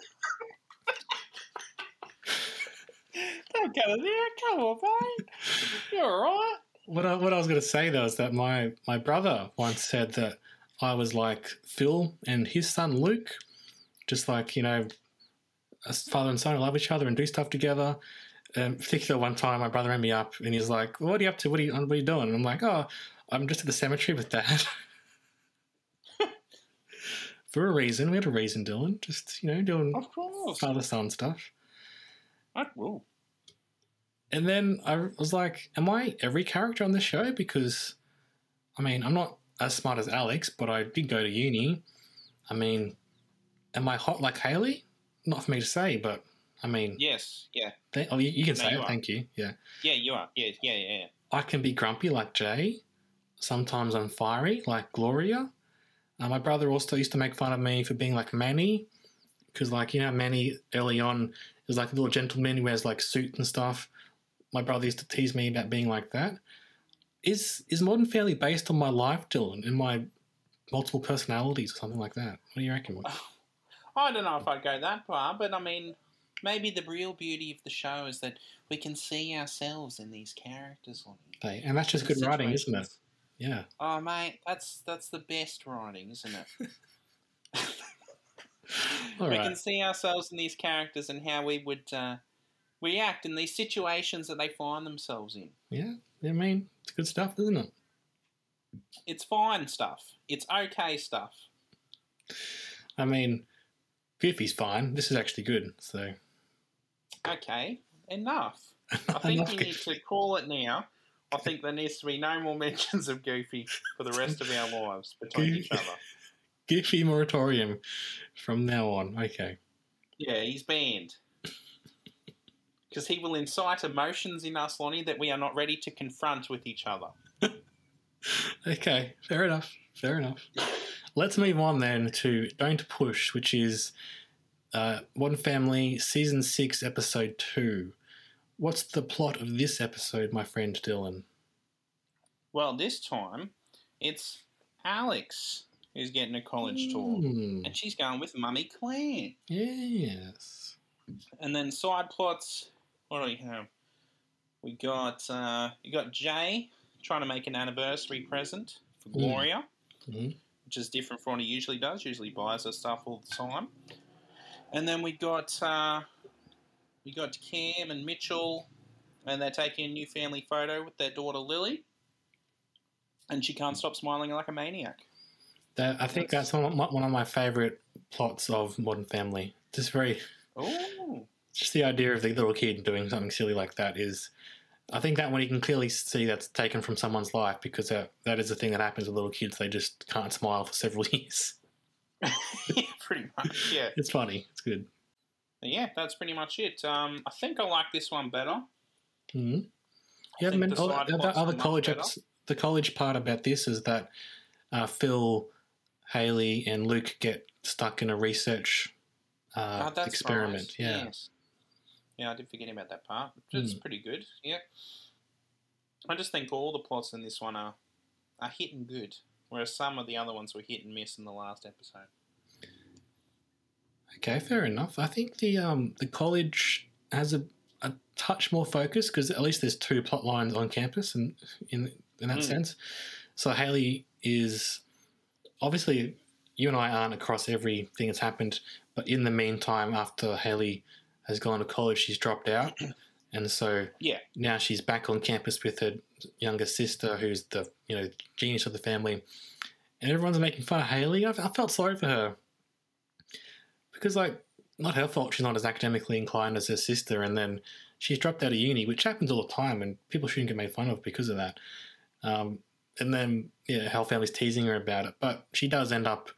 Don't go there. Come on, mate. You're all right. What I, what I was going to say though is that my my brother once said that I was like Phil and his son Luke, just like you know, father and son who love each other and do stuff together. Um, particular one time, my brother rang me up and he's like, "What are you up to? What are you what are you doing?" And I'm like, "Oh, I'm just at the cemetery with dad." For a reason, we had a reason, Dylan. Just you know, doing Of course. father son stuff. I will. And then I was like, am I every character on the show? Because, I mean, I'm not as smart as Alex, but I did go to uni. I mean, am I hot like Haley? Not for me to say, but I mean, Yes. Yeah. th- oh, you, you can No, say you it. are. Thank you. Yeah. Yeah, you are. Yeah, yeah, yeah. yeah. I can be grumpy like Jay. Sometimes I'm fiery like Gloria. Uh, my brother also used to make fun of me for being like Manny. Because, like, you know, Manny early on is like a little gentleman who wears like suit and stuff. My brother used to tease me about being like that. Is is Modern Family based on my life, Dylan, and my multiple personalities or something like that? What do you reckon? I don't know if I'd go that far, but I mean, maybe the real beauty of the show is that we can see ourselves in these characters. Hey, and that's just good writing, isn't it? Yeah. Oh, mate, that's that's the best writing, isn't it? All we right. can see ourselves in these characters and how we would uh, react in these situations that they find themselves in. Yeah. I mean, it's good stuff, isn't it? It's fine stuff. It's okay stuff. I mean, Goofy's fine. This is actually good. So Okay, enough. I think Enough we need Goofy. to call it now. I think there needs to be no more mentions of Goofy for the rest of our lives between each other. Goofy moratorium from now on. Okay. Yeah, he's banned. Because he will incite emotions in us, Lonnie, that we are not ready to confront with each other. Okay. Fair enough. Fair enough. Let's move on then to Don't Push, which is uh, Modern Family Season 6, Episode 2. What's the plot of this episode, my friend Dylan? Well, this time, it's Alex who's getting a college tour. Hmm, And she's going with Mummy Claire. yes. And then side plots. What do we have? We got uh, you got Jay trying to make an anniversary present for Mm. Gloria, Mhm. which is different from what he usually does. Usually buys her stuff all the time. And then we got uh, we got Cam and Mitchell, and they're taking a new family photo with their daughter Lily. And she can't stop smiling like a maniac. That, I think that's one of my, one of my favourite plots of Modern Family. Just very Oh, just the idea of the little kid doing something silly like that is I think that one you can clearly see that's taken from someone's life because that, that is the thing that happens with little kids. They just can't smile for several years. yeah, pretty much. Yeah. It's funny. It's good. Yeah, that's pretty much it. Um, I think I like this one better. hmm Yeah, think man, the oh, the, the other college eps- the college part about this is that uh, Phil, Haley, and Luke get stuck in a research uh, Oh, experiment. right, Yeah, Yes. Yeah, I did forget about that part. It's Hmm. pretty good. Yeah. I just think all the plots in this one are are hitting good, whereas some of the other ones were hit and miss in the last episode. Okay, fair enough. I think the um the college has a, a touch more focus because at least there's two plot lines on campus, and in in that Mm. sense, so Haley is obviously you and I aren't across everything that's happened, but in the meantime, after Haley has gone to college, she's dropped out, and so Yeah. now she's back on campus with her younger sister, who's the you know genius of the family, and everyone's making fun of Haley. I, I felt sorry for her because like not her fault she's not as academically inclined as her sister and then she's dropped out of uni which happens all the time and people shouldn't get made fun of because of that. Um, and then yeah her family's teasing her about it but she does end up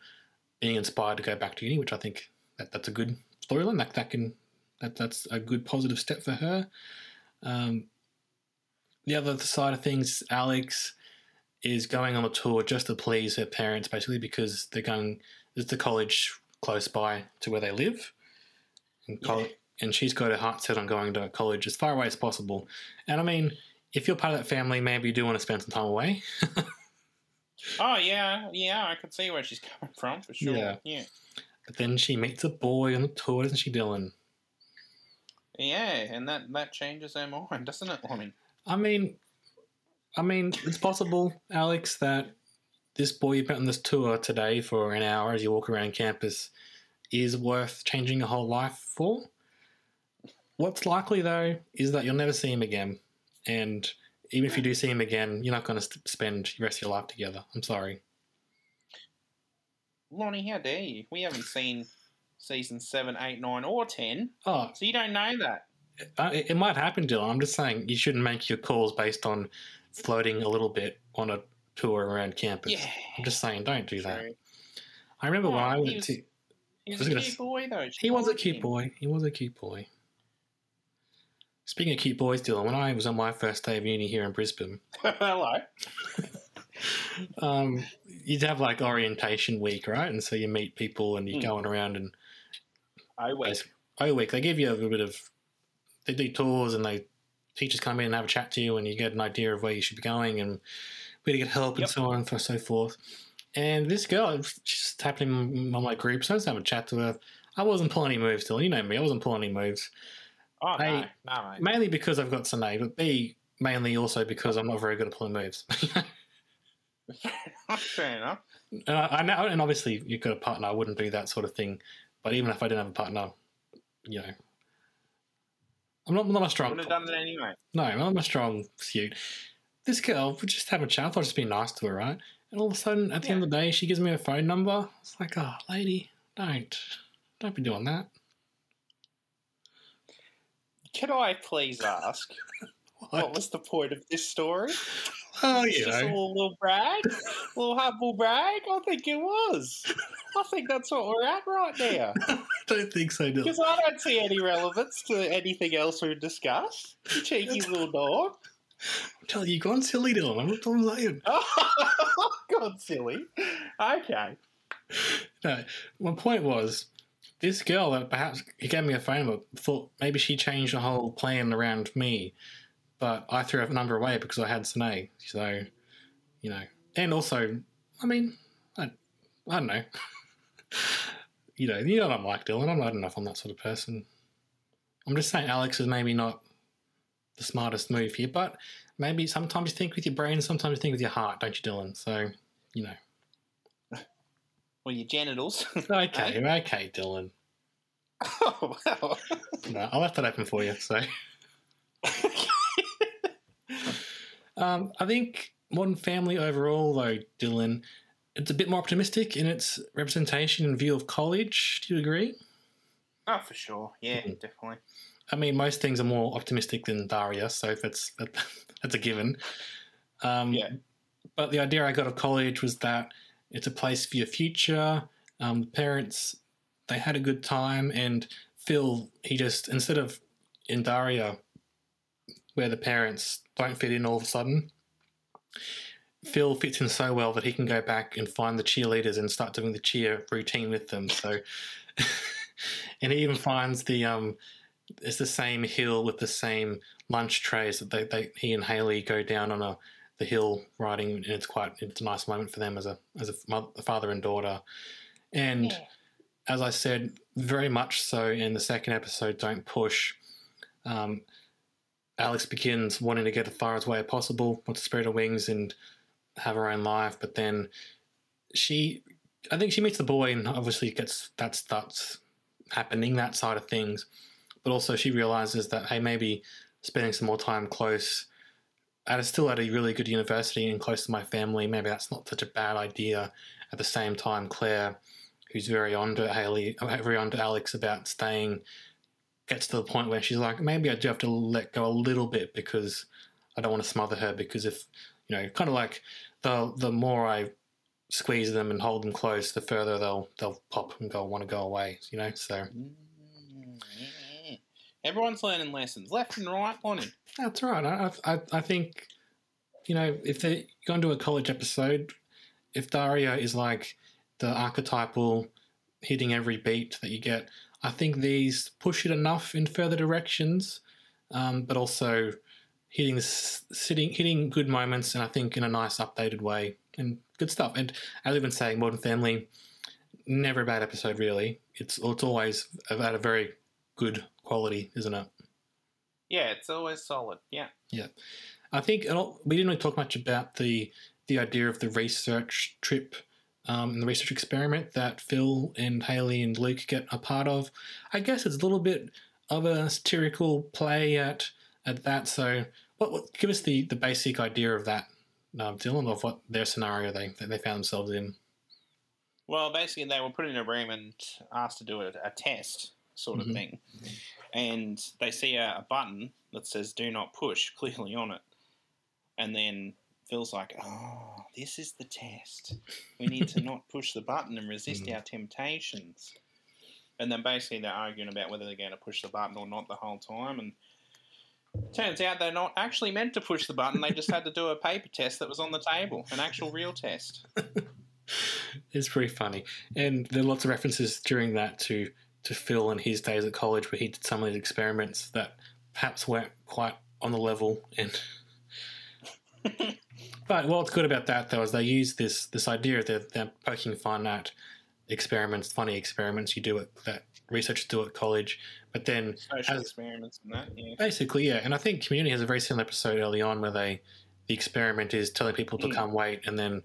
being inspired to go back to uni which i think that, that's a good storyline. That, that can that, that's a good positive step for her. Um, the other side of things alex is going on a tour just to please her parents basically because they're going there's the college close by to where they live. And, col- and she's got her heart set on going to college as far away as possible. And I mean, if you're part of that family, maybe you do want to spend some time away. Oh yeah, yeah, I can see where she's coming from for sure. Yeah. Yeah. but then she meets a boy on the tour, doesn't she, Dylan? Yeah, and that that changes her mind, doesn't it, Lonnie? I mean, I mean, it's possible, Alex, that this boy you've met on this tour today for an hour as you walk around campus is worth changing your whole life for. What's likely though is that you'll never see him again, and even if you do see him again, you're not going to spend the rest of your life together. I'm sorry. Lonnie, how dare you? We haven't seen season seven, eight, nine, or 10. Oh. so you don't know that. uh, it, it might happen, Dylan. I'm just saying you shouldn't make your calls based on floating a little bit on a tour around campus. Yeah, I'm just saying, don't do that. true. I remember Oh, when I he went was- to. He's was a cute s- boy, though. He was a cute him. boy. He was a cute boy. Speaking of cute boys, Dylan, when I was on my first day of uni here in Brisbane, Hello. um, you'd have like orientation week, right? And so you meet people and you're Hmm. going around and wait. Basi- oh week they give you a little bit of they do tours and they teachers come in and have a chat to you and you get an idea of where you should be going and where to get help and Yep. so on and so forth. And this girl, she's just happening on my group, so I was having a chat to her. I wasn't pulling any moves, still. You know me, I wasn't pulling any moves. Oh no, no, mate. Mainly because I've got Sine, but B, mainly also because I'm not very good at pulling moves. Fair enough. and I, I know, and obviously you've got a partner, I wouldn't do that sort of thing. But even if I didn't have a partner, you know, I'm not, I'm not a strong. Would have done it anyway. No, I'm a strong suit. This girl would just have a chat. I thought I'd just be nice to her, right? And all of a sudden, at the end of the day, she gives me her phone number. It's like, oh, lady, don't, don't be doing that. Can I please ask what was the point of this story? Oh, It's you just a little, little brag, little humble brag. I think it was. I think that's what we're at right now. I don't think so. Because I don't see any relevance to anything else we've discussed. You cheeky little dog. I'm telling you, gone silly, Dylan. I'm saying. Oh, God, silly. Okay. No, my point was, this girl that perhaps he gave me a phone number thought maybe she changed the whole plan around me, but I threw her number away because I had Sine. So, you know, and also, I mean, I, I don't know. you know, you know what I'm like, Dylan. I'm not enough. I'm that sort of person. I'm just saying, Alex is maybe not the smartest move here, but maybe sometimes you think with your brain, sometimes you think with your heart, don't you, Dylan? So, you know. Well, your genitals. Okay, okay, Dylan. oh, wow. No, I left that open for you. So, um, I think Modern Family overall, though, Dylan, it's a bit more optimistic in its representation and view of college. Do you agree? Oh, for sure. Yeah, Mm-hmm. definitely. I mean, most things are more optimistic than Daria, so that's that, that's a given. Um, Yeah. But the idea I got of college was that it's a place for your future. Um, the parents, they had a good time, and Phil, he just instead of in Daria, where the parents don't fit in all of a sudden, Phil fits in so well that he can go back and find the cheerleaders and start doing the cheer routine with them. So, and he even finds the um, it's the same hill with the same lunch trays that they, they he and Haley go down on a the hill riding, and it's quite it's a nice moment for them as a as a, mother, a father and daughter. And as I said, very much so in the second episode, don't push. Um, Alex begins wanting to get as far as way as possible, wants to spread her wings and have her own life, but then she, I think she meets the boy and obviously gets that starts happening that side of things, but also she realizes that hey maybe spending some more time close at a, still at a really good university and close to my family maybe that's not such a bad idea. At the same time, Claire, who's very on to Haley, very on to Alex about staying, gets to the point where she's like maybe I do have to let go a little bit because I don't want to smother her because if you know kind of like the the more I squeeze them and hold them close, the further they'll they'll pop and go want to go away. You know, so Mm. Everyone's learning lessons left and right, Lonnie. that's right. I I, I think you know if they're going to a college episode, if Daria is like the archetypal hitting every beat that you get, I think these push it enough in further directions, um, but also hitting sitting, hitting good moments, and I think in a nice updated way and good stuff. And as we've been saying, Modern Family, never a bad episode really. It's it's always at a very good quality, isn't it? Yeah, it's always solid. Yeah. Yeah, I think all- we didn't really talk much about the the idea of the research trip um, and the research experiment that Phil and Haley and Luke get a part of. I guess it's a little bit of a satirical play at at that. So, what, what give us the the basic idea of that, um, Dylan, of what their scenario they that they found themselves in. Well, basically, they were put in a room and asked to do a, a test sort of Mhm. thing. And they see a, a button that says do not push clearly on it. And then Phil's like, oh, this is the test. We need to not push the button and resist mm. our temptations. And then basically they're arguing about whether they're going to push the button or not the whole time. And turns out they're not actually meant to push the button. They just had to do a paper test that was on the table, an actual real test. It's pretty funny, and there are lots of references during that to to Phil and his days at college, where he did some of these experiments that perhaps weren't quite on the level. And but what's good about that though is they use this this idea that they're poking fun at experiments, funny experiments you do at that researchers do at college, but then Social as- experiments and that, yeah. Basically, yeah. And I think Community has a very similar episode early on where they the experiment is telling people to Mm. come wait and then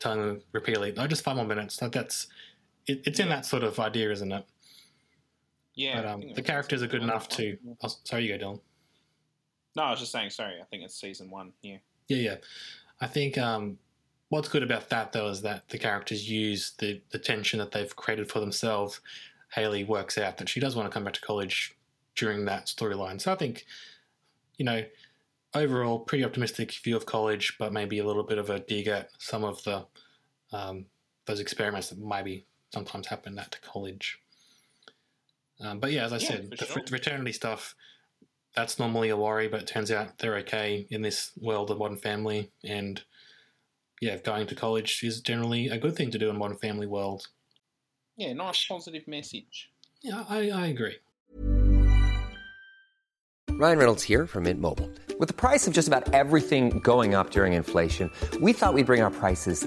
telling them repeatedly, "Oh, just five more minutes." Like that's it, it's in that sort of idea, isn't it? Yeah, but um, the characters are good enough to. Oh, sorry, you go, Dylan. No, I was just saying. Sorry, I think it's season one. Yeah. Yeah, yeah. I think um, what's good about that though is that the characters use the the tension that they've created for themselves. Haley works out that she does want to come back to college during that storyline. So I think, you know, overall pretty optimistic view of college, but maybe a little bit of a dig at some of the um, those experiments that maybe sometimes happen at college. Um, but yeah, as I Yeah, said, the sure. fraternity stuff that's normally a worry, but it turns out they're okay in this world of Modern Family. And yeah, going to college is generally a good thing to do in Modern Family world. Yeah, nice positive message. Yeah, I, I agree. Ryan Reynolds here from Mint Mobile. With the price of just about everything going up during inflation, we thought we'd bring our prices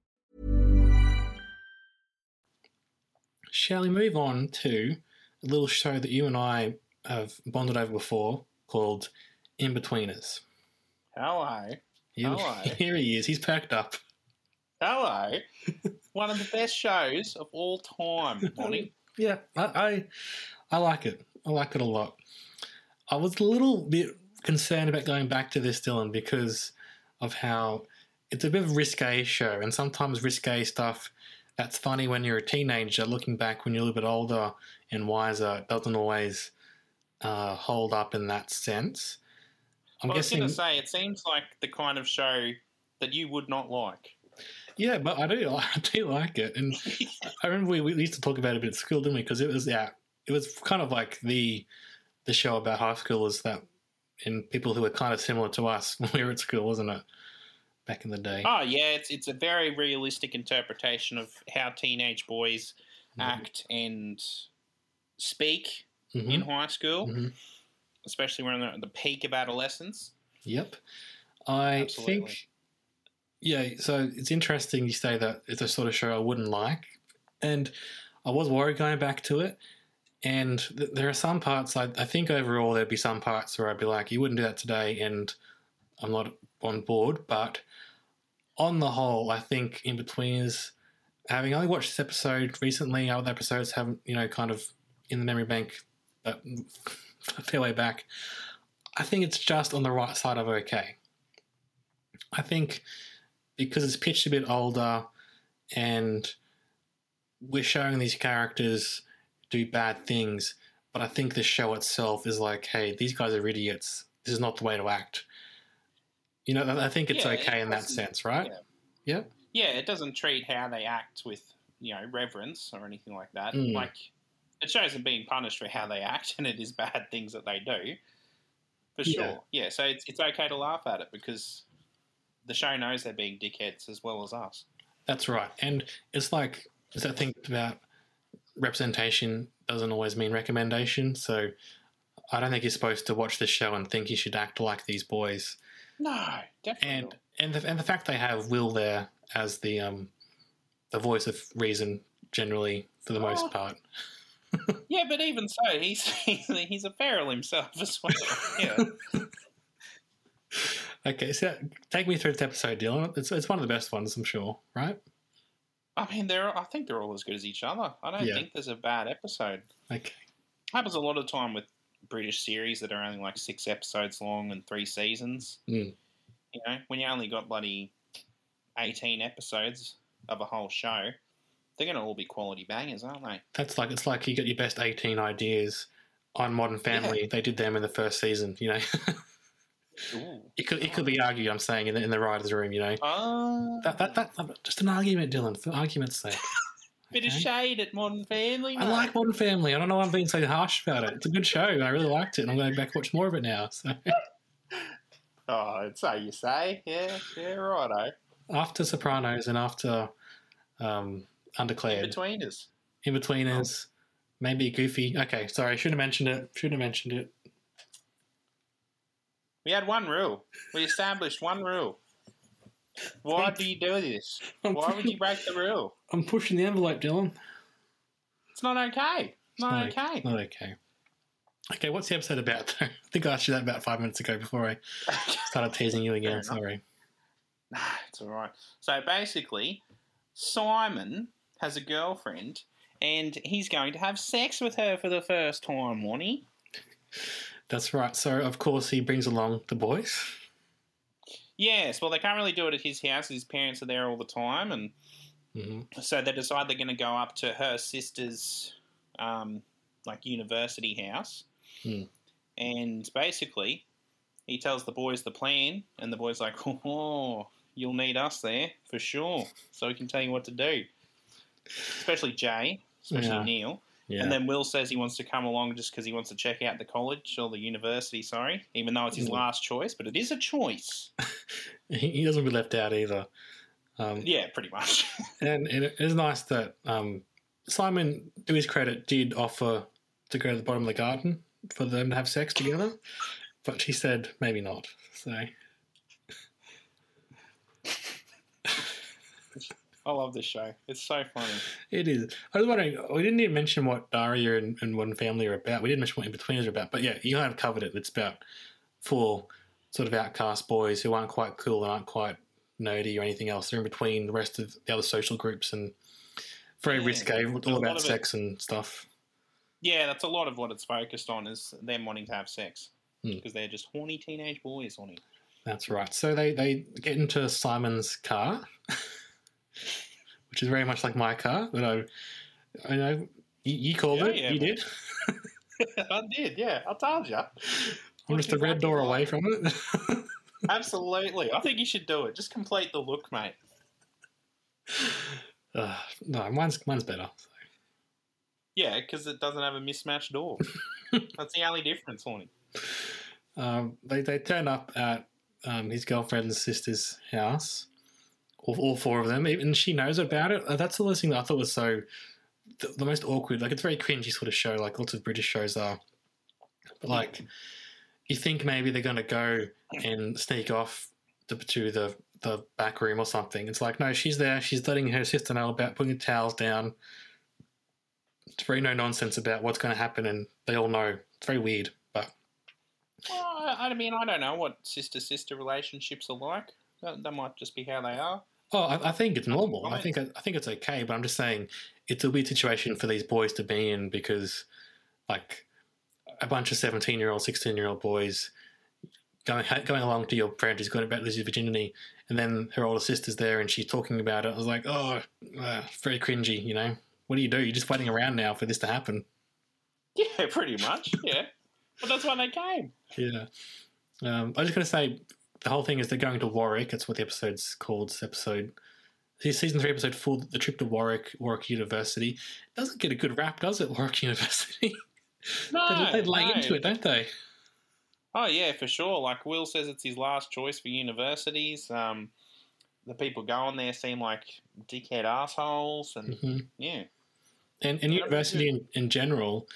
Shall we move on to a little show that you and I have bonded over before called Inbetweeners? Hello. Hello. here he is. He's packed up. Hello. One of the best shows of all time, Bonnie. Yeah, I, I I like it. I like it a lot. I was a little bit concerned about going back to this, Dylan, because of how it's a bit of a risque show, and sometimes risque stuff that's funny when you're a teenager. Looking back when you're a little bit older and wiser, it doesn't always uh, hold up in that sense. I'm Well, I was guessing, going to say, it seems like the kind of show that you would not like. yeah, but I do, I do like it, and I remember we, we used to talk about it a bit at school, didn't we? Because it was yeah, it was kind of like the the show about high schoolers that and people who were kind of similar to us when we were at school, wasn't it? Back in the day. Oh, yeah, it's, it's a very realistic interpretation of how teenage boys Mm-hmm. act and speak Mhm. in high school, Mhm. especially when they're at the peak of adolescence. Yep. I Absolutely. think, yeah, so it's interesting you say that it's a sort of show I wouldn't like. And I was worried going back to it. And th- there are some parts, I, I think overall there'd be some parts where I'd be like, you wouldn't do that today. And I'm not on board. But on the whole, I think Inbetweeners having only watched this episode recently, other episodes haven't, you know, kind of in the memory bank, but a fair way back. I think it's just on the right side of okay. I think because it's pitched a bit older and we're showing these characters do bad things, but I think the show itself is like, hey, these guys are idiots. This is not the way to act. You know, I think it's Yeah, okay it in that sense, right? yeah. Yeah. Yeah, it doesn't treat how they act with, you know, reverence or anything like that. Mm. Like, it shows them being punished for how they act, and it is bad things that they do. For sure. Yeah, so it's, it's okay to laugh at it because the show knows they're being dickheads as well as us. That's right. And it's like, is that thing about representation doesn't always mean recommendation. So I don't think you're supposed to watch the show and think you should act like these boys. No, definitely. And not. and the, and the fact they have Will there as the um the voice of reason generally for the most Oh. part. Yeah, but even so, he's he's, he's a feral himself as well. Yeah. Okay, so take me through this episode, Dylan. It's it's one of the best ones, I'm sure, right? I mean, they're I think they're all as good as each other. I don't Yeah. think there's a bad episode. Okay. Happens a lot of time with British series that are only like six episodes long and three seasons. Mm. You know, when you only got bloody eighteen episodes of a whole show, they're going to all be quality bangers, aren't they? That's like it's like you got your best eighteen ideas on Modern Family. They did them in the first season, you know. It could it could be argued, I'm saying, in the, in the writers' room, you know. Ah, That, that, that, just an argument, Dylan, for argument's sake. bit of shade at Modern Family. I like Modern Family. I don't know why I'm being so harsh about it. It's a good show. I really liked it, and I'm going to go back and watch more of it now. So Oh, it's so you say? Yeah, yeah, righto. after Sopranos and after um, In Undeclared, between us. Inbetweeners, maybe Goofy. Okay, sorry, should have mentioned it. Shouldn't have mentioned it. We had one rule. We established one rule. Why do you do this? I'm Why would you break the rule? I'm pushing the envelope, Dylan. It's not okay. Not It's okay. Not okay. Okay, what's the episode about? though? I think I asked you that about five minutes ago before I started teasing you again. Fair. Sorry. Nah, it's all right. So basically, Simon has a girlfriend, and he's going to have sex with her for the first time, won't? That's right. So of course he brings along the boys. Yes. Well, they can't really do it at his house. His parents are there all the time, and hmm so they decide they're going to go up to her sister's, um, like university house, Hmm. and basically, he tells the boys the plan, and the boys like, "Oh, you'll need us there for sure, so we can tell you what to do." Especially Jay, especially Yeah. Neil, Yeah. and then Will says he wants to come along just because he wants to check out the college or the university. Sorry, even though it's his Hmm. last choice, but it is a choice. he, he doesn't be left out either. Um, Yeah, pretty much. And it is nice that um, Simon, to his credit, did offer to go to the bottom of the garden for them to have sex together, but she said maybe not. So I love this show. It's so funny. it is. I was wondering, we didn't even mention what Daria and, and One Family are about. We didn't mention what Inbetweeners are about, but yeah, you kind of covered it. It's about four sort of outcast boys who aren't quite cool and aren't quite nerdy or anything else. They're in between the rest of the other social groups and very Yeah, risque, all about of it- sex and stuff. Yeah, that's a lot of what it's focused on is them wanting to have sex Hmm. because they're just horny teenage boys it. That's right. So they, they get into Simon's car, which is very much like my car that I, I know you, you called Yeah, it. yeah, you man. did. I did, yeah. I told you. I'm just a red door away from it. Absolutely. I think you should do it. Just complete the look, mate. uh, no, mine's mine's better. Yeah, because it doesn't have a mismatched door. That's the only difference it. Um, they they turn up at um, his girlfriend's sister's house. All, all four of them, even she knows about it. Uh, that's the last thing that I thought was so the, the most awkward. Like it's very cringy sort of show, like lots of British shows are. But like, you think maybe they're going to go and sneak off to, to the the back room or something. It's like no, she's there. She's letting her sister know about putting the towels down. It's very no nonsense about what's going to happen, and they all know. It's very weird, but Well, I, I mean, I don't know what sister sister relationships are like. That, that might just be how they are. Oh, I, I think it's normal. I think I think it's okay, but I'm just saying it's a weird situation for these boys to be in because, like, a bunch of 17 year old, 16 year old boys going going along to your friend who's going about losing virginity, and then her older sister's there and she's talking about it. I was like, oh, uh, very cringy. You know, what do you do? You're just waiting around now for this to happen. Yeah, pretty much. Yeah, but that's why they came. Yeah. Um, I was just going to say the whole thing is they're going to Warwick. That's what the episode's called. It's episode season three, episode four, the trip to Warwick, Warwick University. It doesn't get a good rap, does it? Warwick University. No, they, they lay no. into it, don't they? Oh yeah, for sure. Like Will says, it's his last choice for universities. Um, the people going there seem like dickhead assholes, and hmm yeah, And, and university in, in general,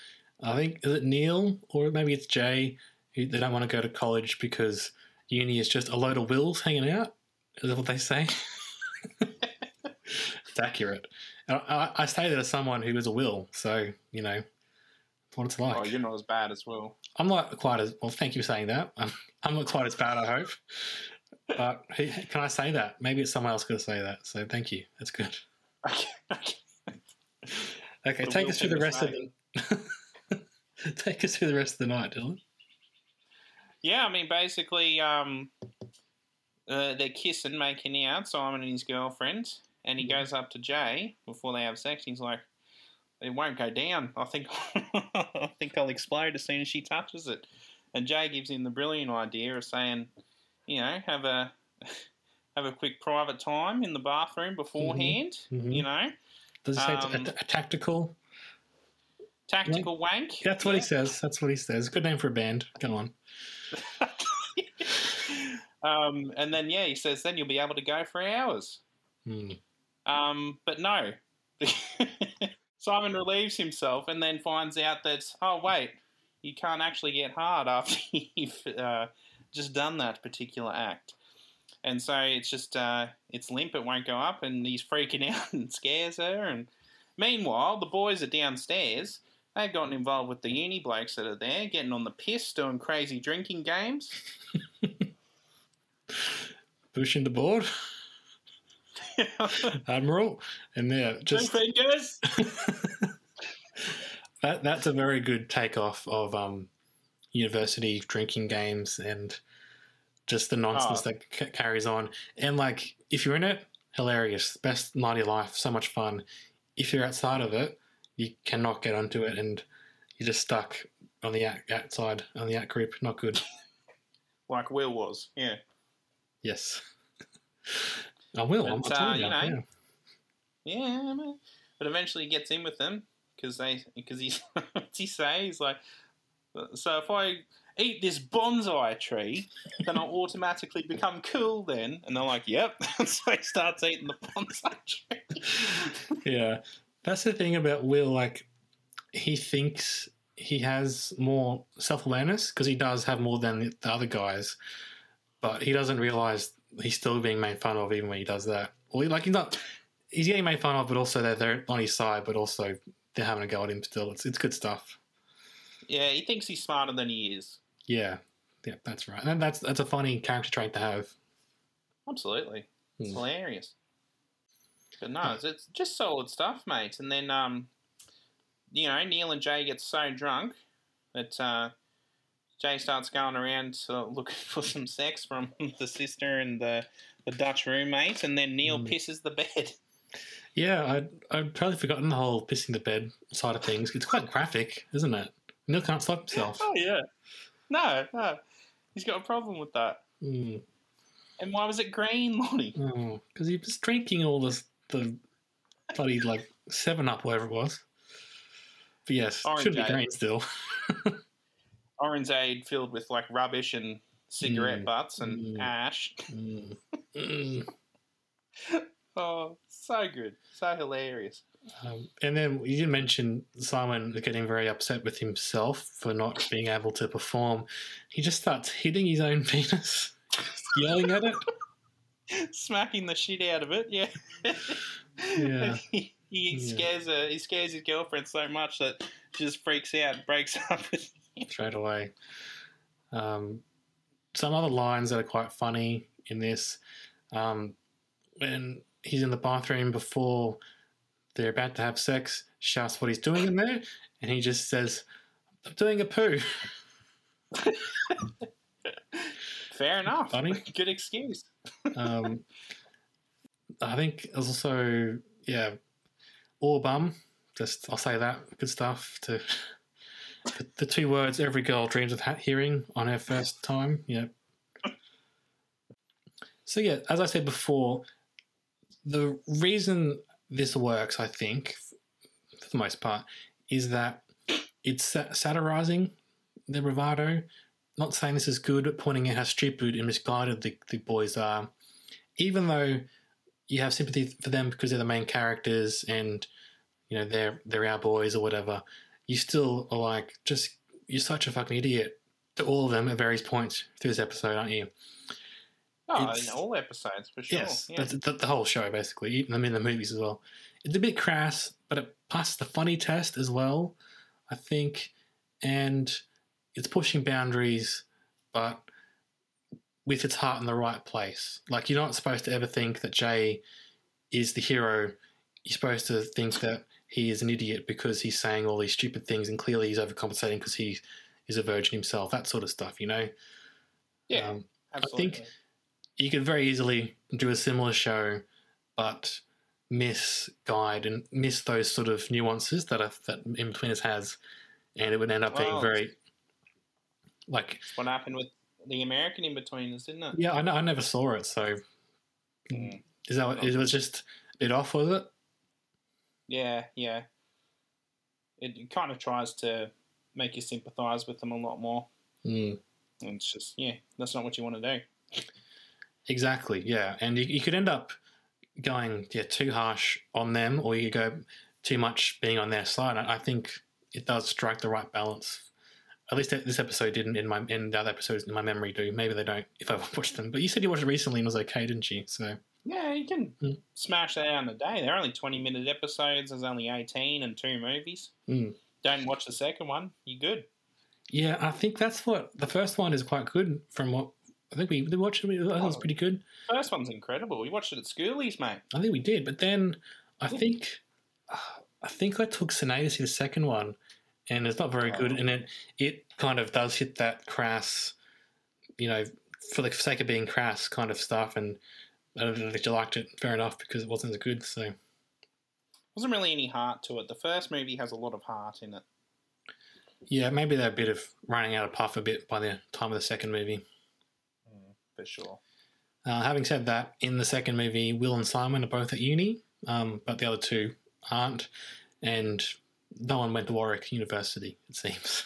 I think is it Neil or maybe it's Jay who they don't want to go to college because uni is just a load of wills hanging out. Is that what they say? it's accurate. And I, I say that as someone who is a will, so you know it's what it's oh, like. oh, you're not as bad as Will. I'm not quite as well. Thank you for saying that. I'm, I'm not quite as bad. I hope. But can I say that? Maybe it's someone else going to say that. So thank you. That's good. Okay, take us through the rest of the. take us through the rest of the night, Dylan. Yeah, I mean, basically, um, uh, they're kissing, making out, Simon and his girlfriend, and he goes up to Jay before they have sex. He's like, "It won't go down. I think, I think I'll explode as soon as she touches it." And Jay gives him the brilliant idea of saying, "You know, have a have a quick private time in the bathroom beforehand. mhm. You know, Does it say it's Um, a, a tactical? tactical wank." That's what he says. That's what he says. Good name for a band. Go on. um, and then yeah, he says, "Then you'll be able to go for hours." Hmm. Um, but no. Simon relieves himself and then finds out that, oh, wait, you can't actually get hard after you've uh, just done that particular act. And so it's just, uh, it's limp, it won't go up, and he's freaking out and scares her. And meanwhile, the boys are downstairs. They've gotten involved with the uni blokes that are there, getting on the piss, doing crazy drinking games. Pushing the board, Admiral, and there just Two fingers. that that's a very good takeoff of um, university drinking games and just the nonsense Oh. that c- carries on. And like, if you're in it, hilarious, best night of your life, so much fun. If you're outside of it, you cannot get onto it, and you're just stuck on the out- outside on the out group. Not good. like Will was, yeah. Yes, I will. I'm But, telling uh, you. you know, yeah. Yeah, but eventually he gets in with them because they because he's what's he say? He's like, so if I eat this bonsai tree, then I'll automatically become cool. Then, and they're like, yep. so he starts eating the bonsai tree. Yeah, that's the thing about Will. Like, he thinks he has more self awareness because he does have more than the other guys, but he doesn't realize he's still being made fun of even when he does that. Or he- like he's not, he's getting made fun of, but also they're, they're on his side, but also they're having a go at him still. It's it's good stuff. yeah, he thinks he's smarter than he is. Yeah, yeah, that's right. And that's that's a funny character trait to have. Absolutely, it's Hmm. hilarious. But no, it's, it's just solid stuff, mate. And then, um, you know, Neil and Jay get so drunk that uh, Jay starts going around uh, looking for some sex from the sister and the, the Dutch roommate, and then Neil Hmm. pisses the bed. Yeah, I I'd totally forgotten the whole pissing the bed side of things. It's quite graphic, isn't it? Neil can't stop himself. Oh yeah, no, no, he's got a problem with that. Mm. And why was it green, Lonnie? Oh, because he was drinking all this the bloody like Seven Up, whatever it was. But yes, Orange should be ale. green still. Orangeade filled with like rubbish and cigarette Mm. butts and Mm. ash. Mm. Mm. Oh, so good, so hilarious. Um, and then you did mention Simon getting very upset with himself for not being able to perform. He just starts hitting his own penis, yelling at it. smacking the shit out of it. Yeah. Yeah. he he Yeah. scares her. He scares his girlfriend so much that she just freaks out, and breaks up with him. straight away. Um, some other lines that are quite funny in this. Um, when he's in the bathroom before they're about to have sex, shouts what he's doing in there, and he just says, I'm doing a poo. Fair enough. Funny. Good excuse. Um, I think there's also, yeah, all bum. Just, I'll say that. Good stuff to. The, the two words every girl dreams of hearing on her first time. Yeah. So, yeah, as I said before, the reason this works, I think, for the most part, is that it's satirizing the bravado. Not saying this is good, but pointing out how stupid and misguided the, the boys are. Even though you have sympathy for them because they're the main characters and you know they're they're our boys or whatever, you still are like just you're such a fucking idiot to all of them at various points through this episode, aren't you? Oh, It's- in all episodes for sure. Yes, yeah. the, the, the whole show basically, even I mean the movies as well. It's a bit crass, but it passes the funny test as well, I think, and it's pushing boundaries, but with its heart in the right place. Like you're not supposed to ever think that Jay is the hero. You're supposed to think that he is an idiot because he's saying all these stupid things, and clearly he's overcompensating because he is a virgin himself. That sort of stuff, you know. yeah, Um, absolutely. think- you could very easily do a similar show, but miss guide and miss those sort of nuances that are, that Inbetweeners has, and it would end up being very like That's what happened with the American Inbetweeners, didn't it? yeah. I I never saw it, so Mm. is that what, it was just a bit off, was it? Yeah, yeah. It kind of tries to make you sympathise with them a lot more. Mm. And it's just, yeah, that's not what you want to do. Exactly, yeah. And you, you could end up going yeah too harsh on them, or you go too much being on their side. I, I think it does strike the right balance. At least this episode didn't. In my in the other episodes in my memory do. Maybe they don't if I've watched them. But you said you watched it recently and it was okay, didn't you? So Yeah, you can Mm. smash that out in a day. They're only 20 minute episodes, there's only 18 and two movies. Mm. Don't watch the second one, you're good. yeah, I think that's what the first one is quite good. From what I think we, we watched it. I it was pretty good. First one's incredible. We watched it at schoolies, mate. I think we did, but then I think I think I took Sinead to see the second one, and it's not very good. And it it kind of does hit that crass, you know, for the sake of being crass kind of stuff. And I don't know if you liked it. Fair enough, because it wasn't as good. So Wasn't really any heart to it. The first movie has a lot of heart in it. yeah, maybe they're a bit of running out of puff a bit by the time of the second movie. For sure. Uh, having said that, in the second movie, Will and Simon are both at uni, um, but the other two aren't, and no one went to Warwick University, it seems.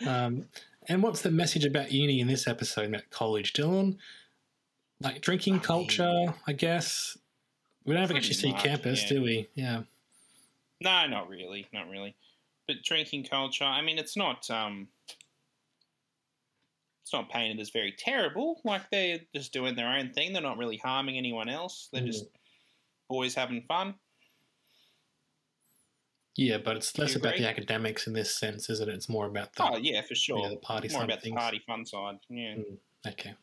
um, and what's the message about uni in this episode about college, Dylan? Like drinking culture, I guess. We don't ever actually see much, campus, yeah. do we? Yeah. No, not really, not really. But drinking culture, I mean, it's not um, it's not painted as very terrible. Like they're just doing their own thing. They're not really harming anyone else. They're just boys having fun. Yeah, but it's less about agree? the academics in this sense, isn't it? It's more about the. Oh yeah, for sure. the party More about the party fun side. Yeah. Okay.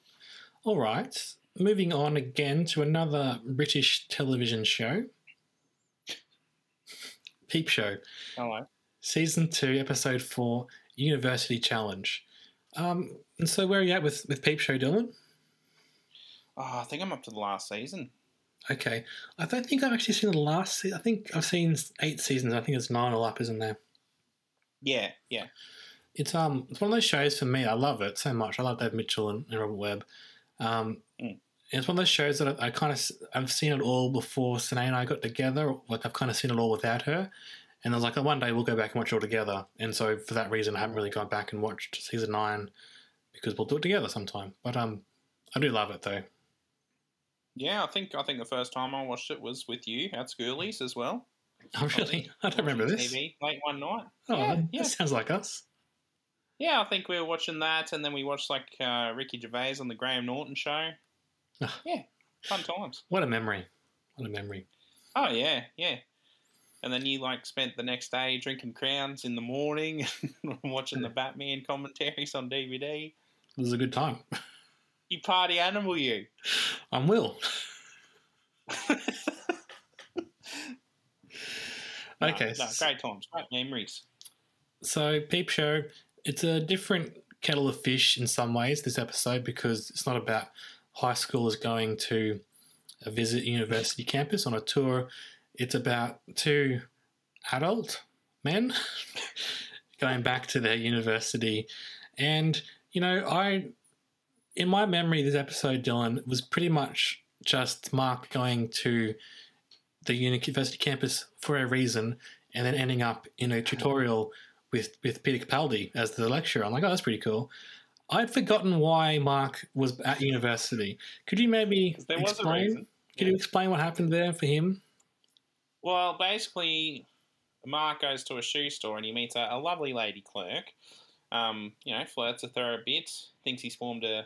All right. Moving on again to another British television show. Peep Show, Hello. season two, episode four, University Challenge. Um, and so where are you at with, with Peep Show, Dylan? Oh, I think I'm up to the last season. Okay. I don't think I've actually seen the last season. I think I've seen eight seasons. I think it's nine all up, isn't there? Yeah, yeah. It's um it's one of those shows for me. I love it so much. I love Dave Mitchell and, and Robert Webb. Um, Mm. it's one of those shows that I, I kind of I've seen it all before Sinead and I got together. Like I've kind of seen it all without her, and I was like, oh, one day we'll go back and watch it all together. And so for that reason, I haven't really gone back and watched season nine because we'll do it together sometime. But um, I do love it though. Yeah, I think I think the first time I watched it was with you at schoolies as well. Oh really? I don't remember this. TV late one night. Oh, yeah, that yeah. sounds like us. Yeah, I think we were watching that, and then we watched like uh, Ricky Gervais on the Graham Norton show. Ah. yeah, fun times. What a memory! What a memory! Oh yeah, yeah. And then you like spent the next day drinking crowns in the morning, and watching the Batman commentaries on DVD. It was a good time. You party animal, you. I'm Will. No, okay, no, great times, great memories. so Peep Show, it's a different kettle of fish in some ways, this episode, because it's not about high schoolers going to a visit university campus on a tour. It's about two adult men going back to their university. And, you know, I, in my memory, this episode, Dylan, was pretty much just Mark going to the university campus for a reason and then ending up in a tutorial with, with Peter Capaldi as the lecturer. I'm like, oh, that's pretty cool. I'd forgotten why Mark was at university. Could you maybe There was a explain? Could you explain what happened there for him? Well, basically, Mark goes to a shoe store and he meets a, a lovely lady clerk. Um, you know, flirts with her a bit, thinks he's formed a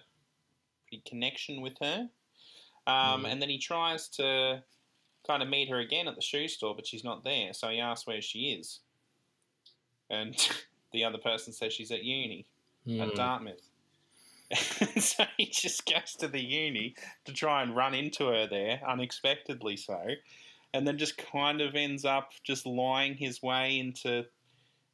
connection with her. Um, And then he tries to kind of meet her again at the shoe store, but she's not there. So he asks where she is. And the other person says she's at uni at Hmm. Dartmouth. so he just goes to the uni to try and run into her there, unexpectedly so, and then just kind of ends up just lying his way into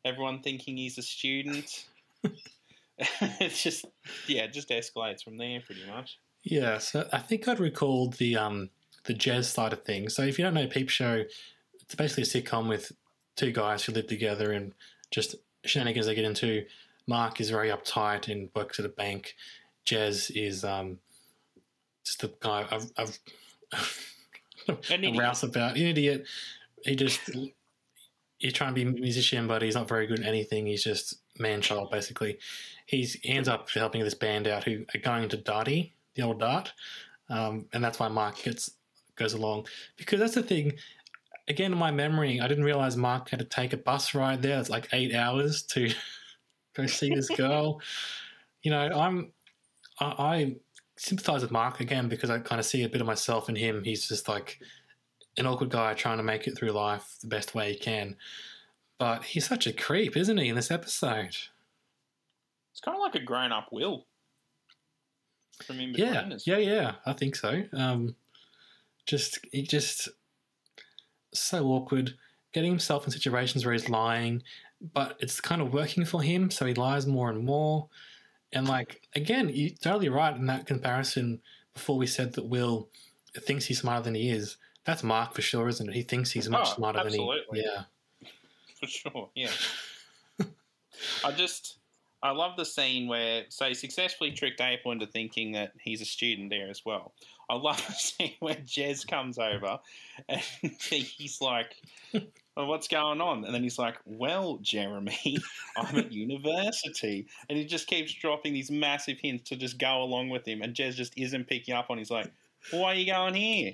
everyone thinking he's a student. it just, yeah, it just escalates from there pretty much. Yeah, so I think I'd recalled the um the Jez side of things. So if you don't know Peep Show, it's basically a sitcom with two guys who live together and just shenanigans they get into. Mark is very uptight and works at a bank. Jez is um just a guy I've, I've An a idiot. rouseabout, an idiot. He just he's trying to be a musician, but he's not very good at anything. He's just man child basically. He's he ends up helping this band out who are going to Darty, the old Dart, um, and that's why Mark gets goes along because that's the thing. Again, in my memory, I didn't realize Mark had to take a bus ride there. It's like eight hours to go see this girl. You know, I'm I, I sympathize with Mark again because I kind of see a bit of myself in him. He's just like an awkward guy trying to make it through life the best way he can. But he's such a creep, isn't he, in this episode? It's kind of like a grown up Will from in Yeah, betweeners. yeah, yeah. I think so. Um, just he just so awkward, getting himself in situations where he's lying, but it's kind of working for him, so he lies more and more. And like again, you're totally right in that comparison. Before we said that Will thinks he's smarter than he is. That's Mark for sure, isn't it? He thinks he's much Oh, smarter absolutely. than he. Yeah. For sure. Yeah. I just I love the scene where so he successfully tricked April into thinking that he's a student there as well. I love the scene where Jez comes over and he's like, well, "What's going on?" And then he's like, "Well, Jeremy, I'm at university," and he just keeps dropping these massive hints to just go along with him, and Jez just isn't picking up on. He's like. Why are you going here?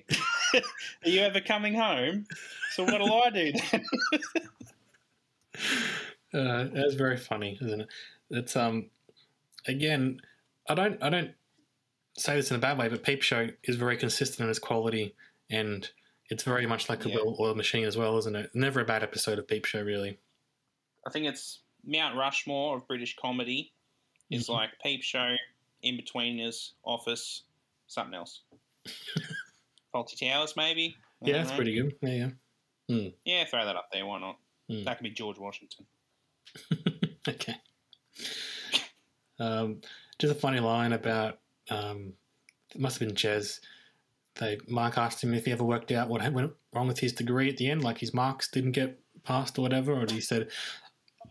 are you ever coming home? So what'll I do then? Uh, that's very funny, isn't it? It's um, again, I don't, I don't say this in a bad way, but Peep Show is very consistent in its quality, and it's very much like a Yeah. well-oiled machine as well, isn't it? Never a bad episode of Peep Show, really. I think it's Mount Rushmore of British comedy is Mm-hmm. like Peep Show, Inbetweeners, Office, something else. Fawlty Towers, maybe. Yeah, that's know. pretty good. Yeah, yeah. Yeah, throw that up there. Why not? Hmm. That could be George Washington. okay. Um, just a funny line about um, it must have been Jez. They Mark asked him if he ever worked out what went wrong with his degree at the end, like his marks didn't get passed or whatever, or he said,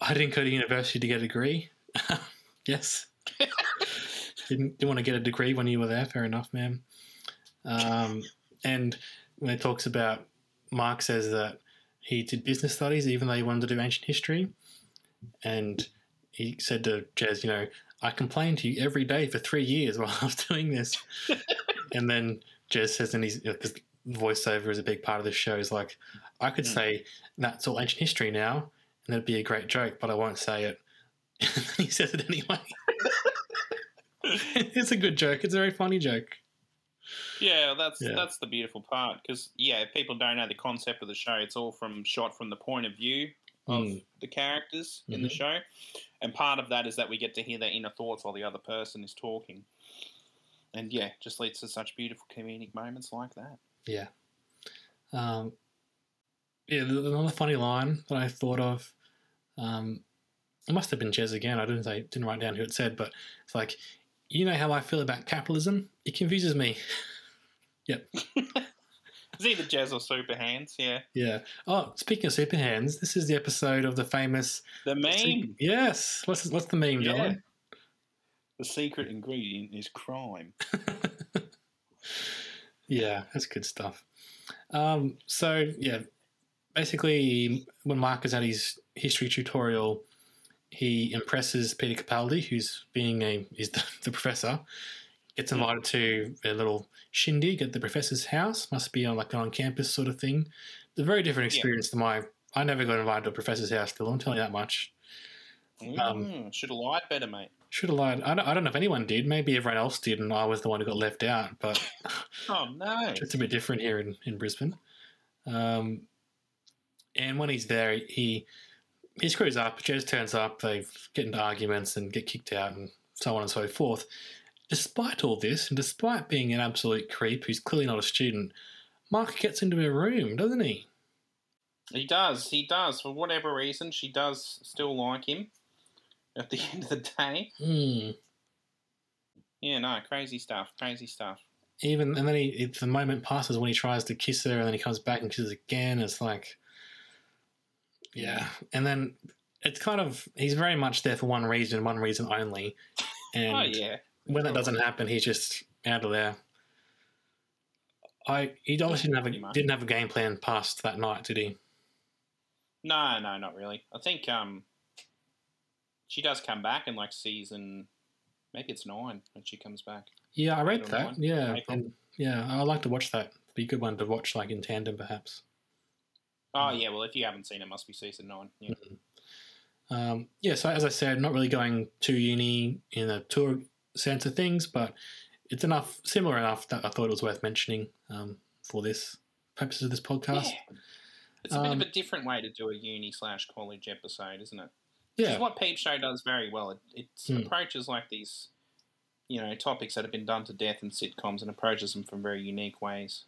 "I didn't go to university to get a degree." yes. didn't didn't want to get a degree when you were there. Fair enough, ma'am. Um, and when it talks about Mark says that he did business studies even though he wanted to do ancient history, and he said to Jez, you know, I complained to you every day for three years while I was doing this. and then Jez says, and he's because voiceover is a big part of the show. Is like, I could mm. say that's all ancient history now, and it'd be a great joke, but I won't say it. He says it anyway. it's a good joke. It's a very funny joke. Yeah, that's Yeah. that's the beautiful part because yeah, if people don't know the concept of the show, it's all from shot from the point of view of Mm. the characters in the Mhm. show, and part of that is that we get to hear their inner thoughts while the other person is talking, and yeah, just leads to such beautiful comedic moments like that. Yeah. Um, yeah, another funny line that I thought of. Um, it must have been Jez again. I didn't say, didn't write down who it said, but it's like, you know how I feel about capitalism. It confuses me. yep. It's either Jez or Super Hans, yeah. Yeah. Oh, speaking of Super Hans, this is the episode of the famous. The meme, Yes. What's what's the meme, Yeah. The secret ingredient is crime. Yeah, that's good stuff. Um, so yeah, basically, when Mark is at his history tutorial, he impresses Peter Capaldi, who's being a is the, the professor, gets invited to a little shindig at the professor's house. Must be on like an on campus sort of thing. It's a very different Yeah. experience than my. I never got invited to a professor's house. Still, I'm telling you that much. Um, Mm, should have lied better, mate. Should have lied. I don't, I don't know if anyone did. Maybe everyone else did, and I was the one who got left out. But Oh no! it's a bit different here in, in Brisbane. Um, and when he's there, he he screws up. Jez turns up. They get into arguments and get kicked out, and so on and so forth. Despite all this, and despite being an absolute creep who's clearly not a student, Mark gets into her room, doesn't he? He does. He does. For whatever reason, she does still like him. At the end of the day, Hmm. yeah, no, crazy stuff. Crazy stuff. Even and then he, the moment passes when he tries to kiss her, and then he comes back and kisses again. It's like, yeah. And then it's kind of he's very much there for one reason, one reason only. And oh yeah. when that doesn't happen, he's just out of there. I he obviously didn't have a didn't have a game plan past that night, did he? No, no, not really. I think um, she does come back in like season, maybe it's nine when she comes back. Yeah, I read that. nine? Yeah, and yeah, I'd like to watch that. Be a good one to watch, like in tandem, perhaps. Oh yeah, well if you haven't seen it, it must be season nine. Yeah. Um, yeah, so as I said, not really going to uni in a tour sense of things, but it's enough, similar enough that I thought it was worth mentioning um, for this purposes of this podcast. Yeah. It's a bit Um, of a different way to do a uni slash college episode, isn't it? Yeah, Which is what Peep Show does very well. It, it Hmm. approaches like these, you know, topics that have been done to death in sitcoms and approaches them from very unique ways.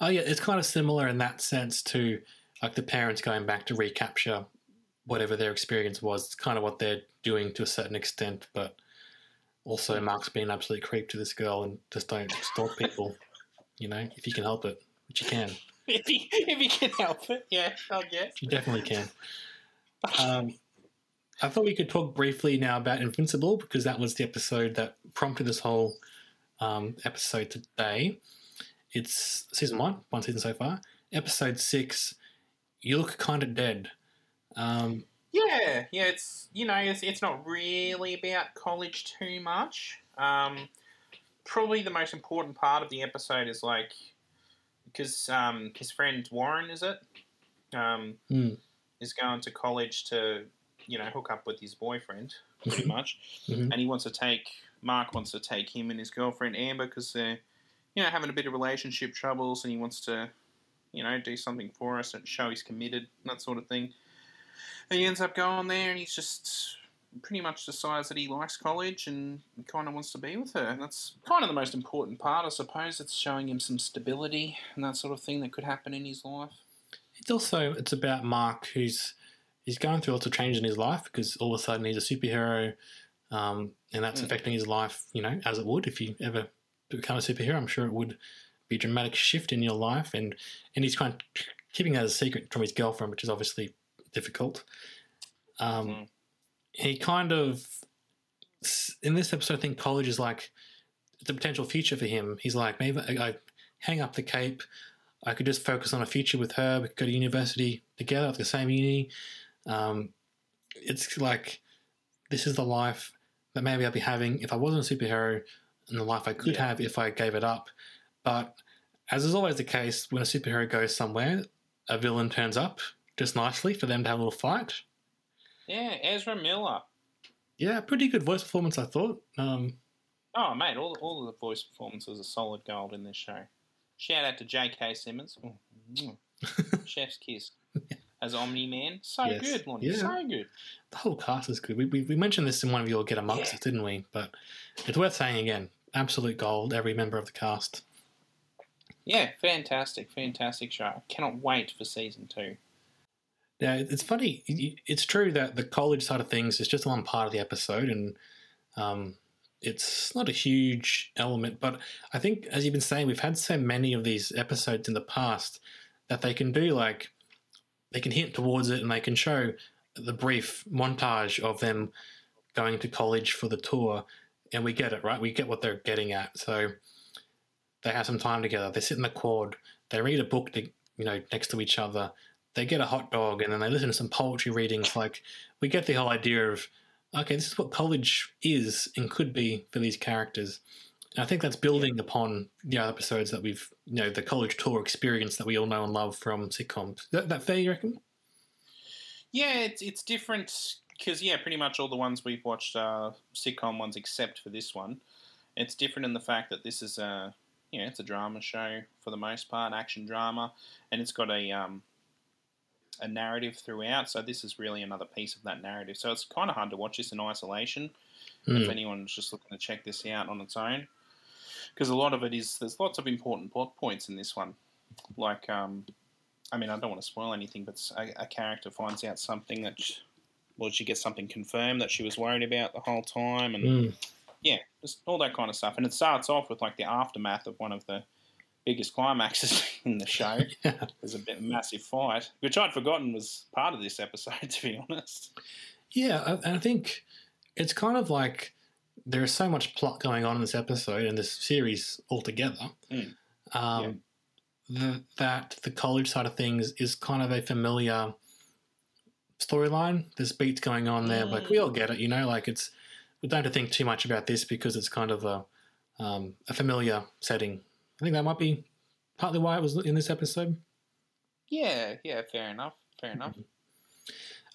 Oh yeah, it's kind of similar in that sense to like the parents going back to recapture whatever their experience was. It's kind of what they're doing to a certain extent, but also Mark's being an absolute creep to this girl and just don't stalk people. You know, if you can help it, which you can, if you if you can help it, yeah, I guess. you definitely can. Um, I thought we could talk briefly now about Invincible because that was the episode that prompted this whole um, episode today. It's season one, one season so far. Episode six, you look kind of dead. Um, Yeah, yeah. It's you know, it's it's not really about college too much. Um, probably the most important part of the episode is like because um, his friend Warren is it um, Hmm. is going to college to you know hook up with his boyfriend pretty much, Mhm. and he wants to take Mark wants to take him and his girlfriend Amber because they're you know having a bit of relationship troubles, and he wants to you know do something for us and show he's committed that sort of thing. And he ends up going there, and he's just pretty much decides that he likes college and kind of wants to be with her. And that's kind of the most important part, I suppose. It's showing him some stability and that sort of thing that could happen in his life. it's also it's about Mark who's he's going through lots of change in his life because all of a sudden he's a superhero, um, and that's Mm. affecting his life. You know, as it would if you ever become a superhero. I'm sure it would be a dramatic shift in your life, and and he's kind of keeping that a secret from his girlfriend, which is obviously difficult. Um, Mm. He kind of in this episode, I think college is like the potential future for him. He's like maybe I, I hang up the cape. I could just focus on a future with her. We could go to university together at the same uni. Um, it's like this is the life that maybe I'd be having if I wasn't a superhero, and the life I could Yeah. have if I gave it up. But as is always the case, when a superhero goes somewhere, a villain turns up just nicely for them to have a little fight. Yeah, Ezra Miller. Yeah, pretty good voice performance, I thought. Um, Oh, mate, all all of the voice performances are solid gold in this show. Shout out to J.K. Simmons. Oh, mm. Chef's kiss. As Omni Man. So Yes. good, Lonnie. Yeah. So good. The whole cast is good. We, we, we mentioned this in one of your Get Amongst Yeah. Us, didn't we? But it's worth saying again. Absolute gold, every member of the cast. Yeah, fantastic, fantastic show. I cannot wait for season two. Yeah, it- it's funny. It's true that the college side of things is just one part of the episode, and um, it's not a huge element. But I think, as you've been saying, we've had so many of these episodes in the past that they can do like they can hint towards it, and they can show the brief montage of them going to college for the tour, and we get it right. We get what they're getting at. So they have some time together. They sit in the quad. They read a book, to, you know, next to each other they get a hot dog and then they listen to some poetry readings. Like we get the whole idea of okay, this is what college is and could be for these characters. And I think that's building upon the other episodes that we've, you know, the college tour experience that we all know and love from sitcoms. Is that, that fair, you reckon? Yeah, it's it's different because yeah, pretty much all the ones we've watched are sitcom ones except for this one. It's different in the fact that this is a you know it's a drama show for the most part, action drama, and it's got a um a narrative throughout. So this is really another piece of that narrative. So it's kind of hard to watch this in isolation. If Mm. anyone's just looking to check this out on its own, because a lot of it is there's lots of important plot points in this one, like um, I mean I don't want to spoil anything, but a character finds out something that, sh well, she gets something confirmed that she was worried about the whole time, and Mm. yeah, just all that kind of stuff. And it starts off with like the aftermath of one of the biggest climaxes in the show. Yeah. There's a bit massive fight, which I'd forgotten was part of this episode, to be honest. Yeah, and I think it's kind of like there is so much plot going on in this episode and this series altogether Mm. um, th- that the college side of things is kind of a familiar storyline. There's beats going on there, like we all get it, you know. Like it's we don't have to think too much about this because it's kind of a um, a familiar setting. I think that might be partly why it was in this episode. Yeah, yeah, fair enough, fair enough.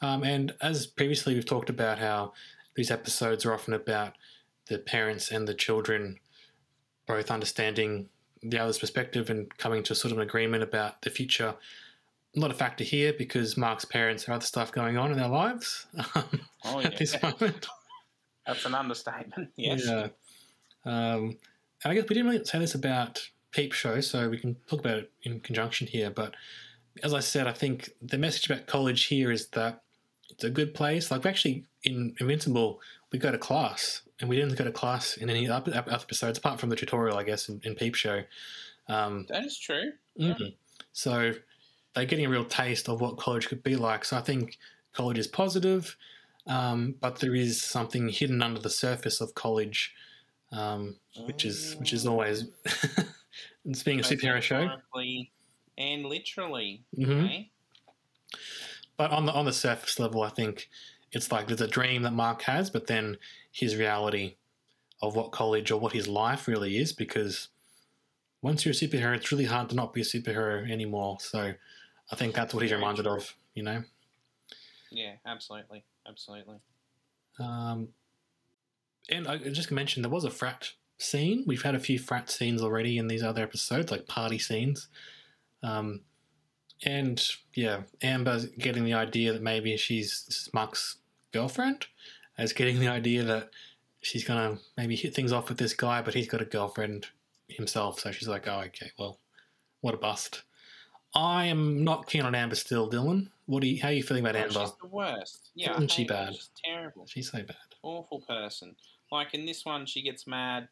Um, and as previously, we've talked about how these episodes are often about the parents and the children both understanding the other's perspective and coming to a sort of an agreement about the future. Not a factor here because Mark's parents have other stuff going on in their lives um, Oh, at this moment. That's an understatement. Yes. Yeah. Um, and I guess we didn't really say this about Peep Show, so we can talk about it in conjunction here. But as I said, I think the message about college here is that it's a good place. Like, we actually, in Invincible, we go to class, and we didn't go to class in any other episodes, apart from the tutorial, I guess, in, in Peep Show. Um, That is true. Mhm. So they're getting a real taste of what college could be like. So I think college is positive, um, but there is something hidden under the surface of college, um, which is which is always it's being a superhero show. And literally. Mhm. eh? But on the on the surface level, I think it's like there's a dream that Mark has, but then his reality of what college or what his life really is, because once you're a superhero, it's really hard to not be a superhero anymore. So I think that's what he's reminded of, you know. Yeah, absolutely. Absolutely. Um, and I just mentioned there was a frat scene. We've had a few frat scenes already in these other episodes, like party scenes. Um, and yeah, Amber's getting the idea that maybe she's Mark's girlfriend, as getting the idea that she's gonna maybe hit things off with this guy, but he's got a girlfriend himself. So she's like, oh, okay, well, what a bust. I am not keen on Amber still, Dylan. What do you, how are you feeling about Oh, Amber? She's the worst. Yeah, Isn't she her. bad? She's terrible. She's so bad. Awful person. Like in this one, she gets mad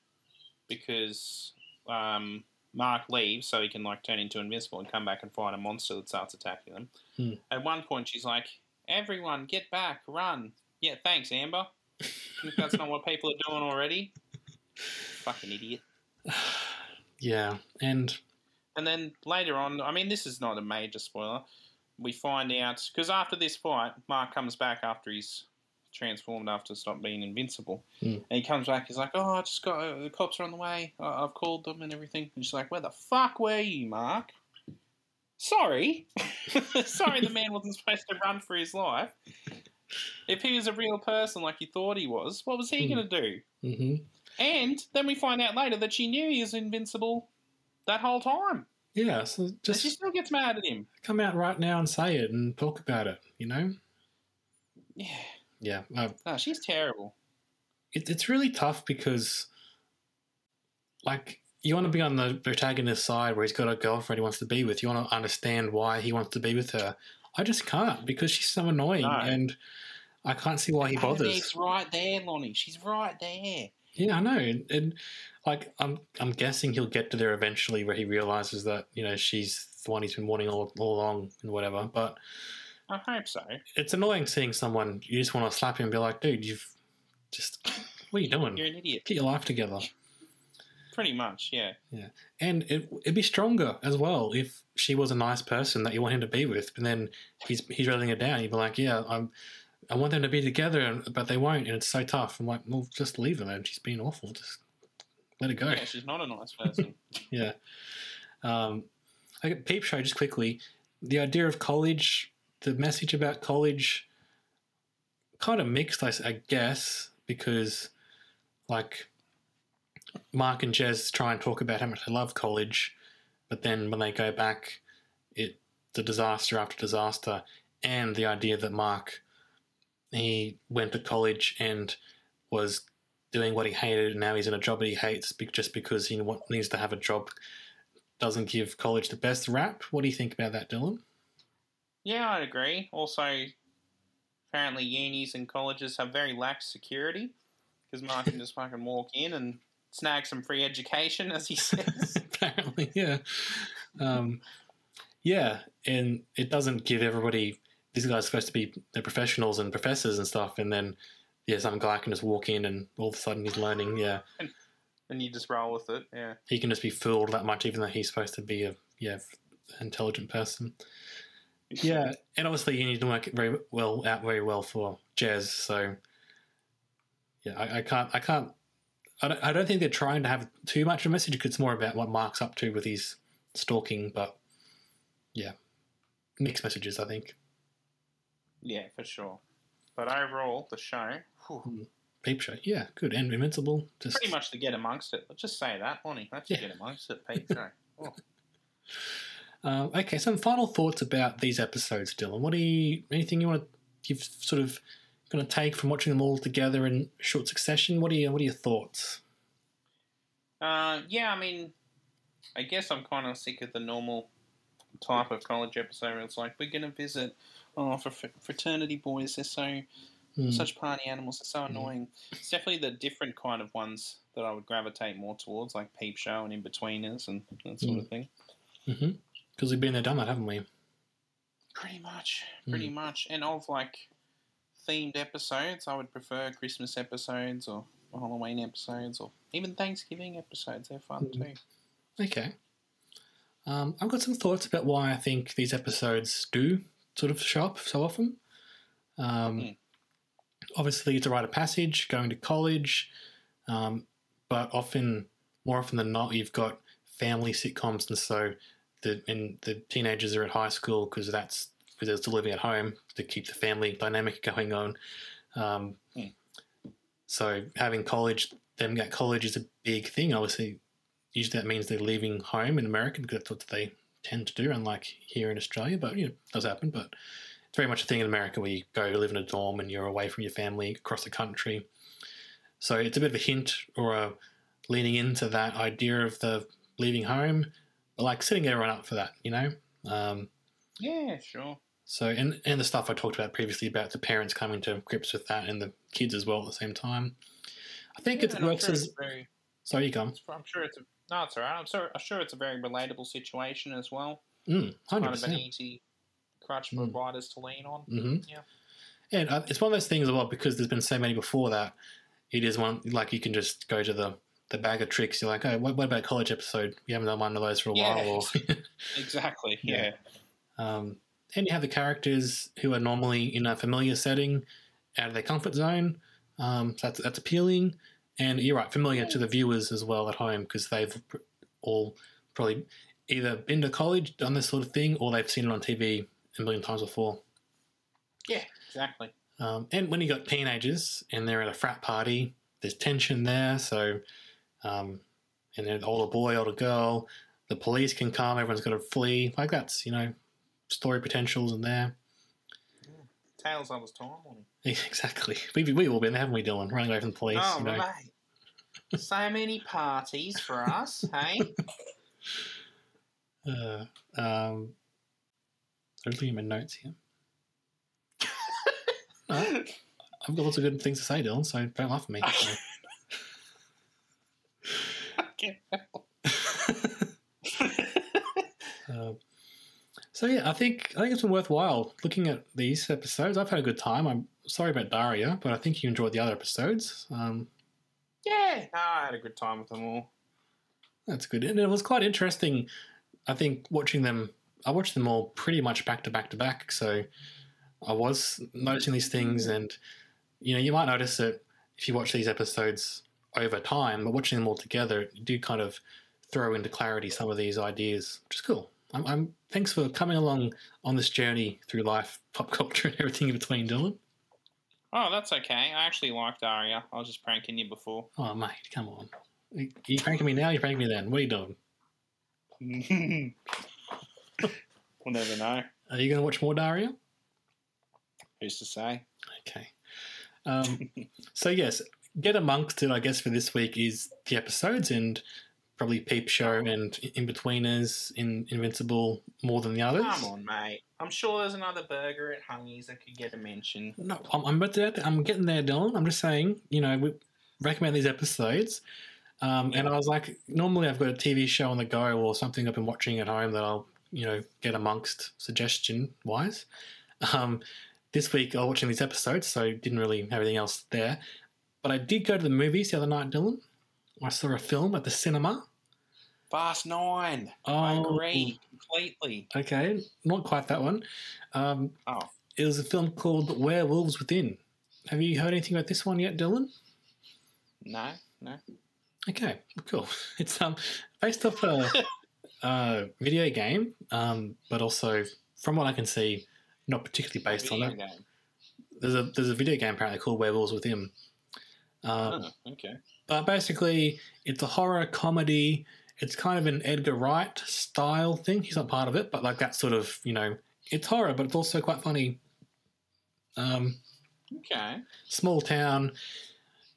because um, Mark leaves so he can like turn into invincible and come back and fight a monster that starts attacking them. Hmm. At one point, she's like, "Everyone, get back, run!" Yeah, thanks, Amber. if that's not what people are doing already, fucking idiot. Yeah, and And then later on, I mean, this is not a major spoiler. We find out because after this fight, Mark comes back after he's transformed after stop being invincible, Hmm. and he comes back. He's like, "Oh, I just got uh, the cops are on the way. I- I've called them and everything." And she's like, "Where the fuck were you, Mark?" Sorry, sorry, the man wasn't supposed to run for his life. If he was a real person like you thought he was, what was he Hmm. going to do? hmm And then we find out later that she knew he was invincible that whole time. Yeah, so And just she still gets mad at him. come out right now and say it and talk about it. You know? Yeah. Yeah, uh, No, she's terrible. it, it's really tough because, like, you want to be on the protagonist's side where he's got a girlfriend he wants to be with. You want to understand why he wants to be with her. I just can't because she's so annoying No. and I can't see why he bothers. It's right there, Lonnie. She's right there. Yeah, I know, and, and like I'm, I'm guessing he'll get to there eventually where he realizes that you know she's the one he's been wanting all, all along and whatever. But I hope so. it's annoying seeing someone you just want to slap him and be like, dude, you've just what are you doing? You're an idiot. Get your life together. Pretty much, yeah. Yeah, and it, it'd be stronger as well if she was a nice person that you want him to be with, and then he's he's letting her down. You'd be like, yeah, I'm. I want them to be together, but they won't, and it's so tough. I'm like, well, just leave her, man. She's being awful. Just let her go. Yeah, she's not a nice person. Yeah. Um, I Peep Show, just quickly, the idea of college, the message about college, kind of mixed, I guess, because like Mark and Jez try and talk about how much they love college, but then when they go back, it's a disaster after disaster, and the idea that Mark he went to college and was doing what he hated, and now he's in a job that he hates just because he needs to have a job. Doesn't give college the best rap. What do you think about that, Dylan? yeah, I'd agree. Also, apparently unis and colleges have very lax security because Mark can just fucking walk in and snag some free education, as he says. Apparently, yeah, um, yeah, and it doesn't give everybody. These guys are supposed to be they're professionals and professors and stuff, and then yeah, some guy can just walk in and all of a sudden he's learning. Yeah, and you just roll with it, yeah. he can just be fooled that much, even though he's supposed to be a yeah intelligent person. Yeah, and obviously you need to work very well out very well for Jez. So yeah, I, I can't, I can't, I don't, I don't think they're trying to have too much of a message. It's more about what Mark's up to with his stalking, but yeah, mixed messages. I think. Yeah, for sure. But overall, the show, whew, Peep show, yeah, good and invincible. Just pretty much to get amongst it. Let's just say that, Lonnie. Let's Yeah. get amongst it, Pete. Show. Oh. Um, okay, some final thoughts about these episodes, Dylan. What do you? Anything you want to? You've sort of going to take from watching them all together in short succession. What are you? What are your thoughts? Uh, yeah, I mean, I guess I'm kind of sick of the normal type of college episode where it's like, we're going to visit, oh, for fraternity boys, they're so, Hmm. such party animals, they're so annoying. It's definitely the different kind of ones that I would gravitate more towards, like Peep Show and Inbetweeners and that sort of thing. Mm-hmm. Because we've been there, done that, haven't we? Pretty much, pretty much. And of like themed episodes, I would prefer Christmas episodes or Halloween episodes or even Thanksgiving episodes. They're fun too. Okay. Um, I've got some thoughts about why I think these episodes do sort of show up so often. Um, Hmm. Obviously, it's a rite of passage, going to college, um, but often, more often than not, you've got family sitcoms, and so the and the teenagers are at high school because that's because they're still living at home to keep the family dynamic going on. Um, Hmm. So having college, them at college is a big thing. Obviously, usually that means they're leaving home in America because that's what they tend to do, unlike here in Australia. But you know, it does happen. But it's very much a thing in America where you go live in a dorm and you're away from your family across the country. So it's a bit of a hint or a leaning into that idea of the leaving home, but like setting everyone up for that, you know. Um, Yeah, sure. so and and the stuff I talked about previously about the parents coming to grips with that and the kids as well at the same time. I think Yeah, it works sure as very, sorry you come. I'm sure it's a, no, it's alright. I'm sure, I'm sure it's a very relatable situation as well. Mm, Kind 100%. kind of an easy crutch for Mm. writers to lean on. hmm Yeah. And uh, it's one of those things as well because there's been so many before that. It is one like you can just go to the the bag of tricks. You're like, oh, what, what about college episode? You haven't done one of those for a Yeah. while. Or, Exactly. Yeah. Yeah. Um, and you have the characters who are normally in a familiar setting, out of their comfort zone. Um, so that's that's appealing. And you're right, familiar to the viewers as well at home because they've all probably either been to college, done this sort of thing, or they've seen it on TV a million times before. Yeah. Exactly. Um, and when you got teenagers and they're at a frat party, there's tension there. So, um, and then older boy, older girl, the police can come, everyone's got to flee. Like that's you know, story potentials in there. Tales of his time on. Exactly. We we've all been there, haven't we, Dylan? Running away from the police. Oh, you know. mate. So many parties for us, hey? Uh, um, I'm looking at my notes here. No, I've got lots of good things to say, Dylan. So don't laugh at me. So. Okay. Um, so yeah, I think I think it's been worthwhile looking at these episodes. I've had a good time. I'm sorry about Daria, but I think you enjoyed the other episodes. Um, Yeah, no, I had a good time with them all. that's good, and it was quite interesting. I think watching them, I watched them all pretty much back to back to back. So I was noticing these things, and you know, you might notice that if you watch these episodes over time, but watching them all together, you do kind of throw into clarity some of these ideas, which is cool. I'm, I'm thanks for coming along on this journey through life, pop culture, and everything in between, Dylan. Oh, that's okay. I actually liked Daria. I was just pranking you before. Oh mate, come on. Are you pranking me now? You're pranking me then. What are you doing? we'll never know. Are you going to watch more Daria? Who's to say? Okay. Um, so yes, get amongst it. I guess for this week is the episodes and probably Peep Show and Inbetweeners, in Invincible more than the others. Come on, mate. I'm sure there's another burger at Hungies that could get a mention. No, I'm, I'm, I'm getting there, Dylan. I'm just saying, you know, we recommend these episodes. Um, and I was like, normally I've got a TV show on the go or something I've been watching at home that I'll, you know, get amongst suggestion wise. Um, this week I was watching these episodes, so didn't really have anything else there. But I did go to the movies the other night, Dylan. I saw a film at the cinema. Fast Nine. I Oh. agree completely. Okay, not quite that one. Um, Oh, it was a film called Werewolves Within. Have you heard anything about this one yet, Dylan? no, no. Okay, cool. It's um based off a, a video game, um, but also from what I can see, not particularly based on Video that. game. There's a there's a video game apparently called Werewolves Within. Um, Oh, okay. But basically, it's a horror comedy. It's kind of an Edgar Wright style thing. He's not part of it, but like that sort of you know, it's horror, but it's also quite funny. Um, Okay. small town,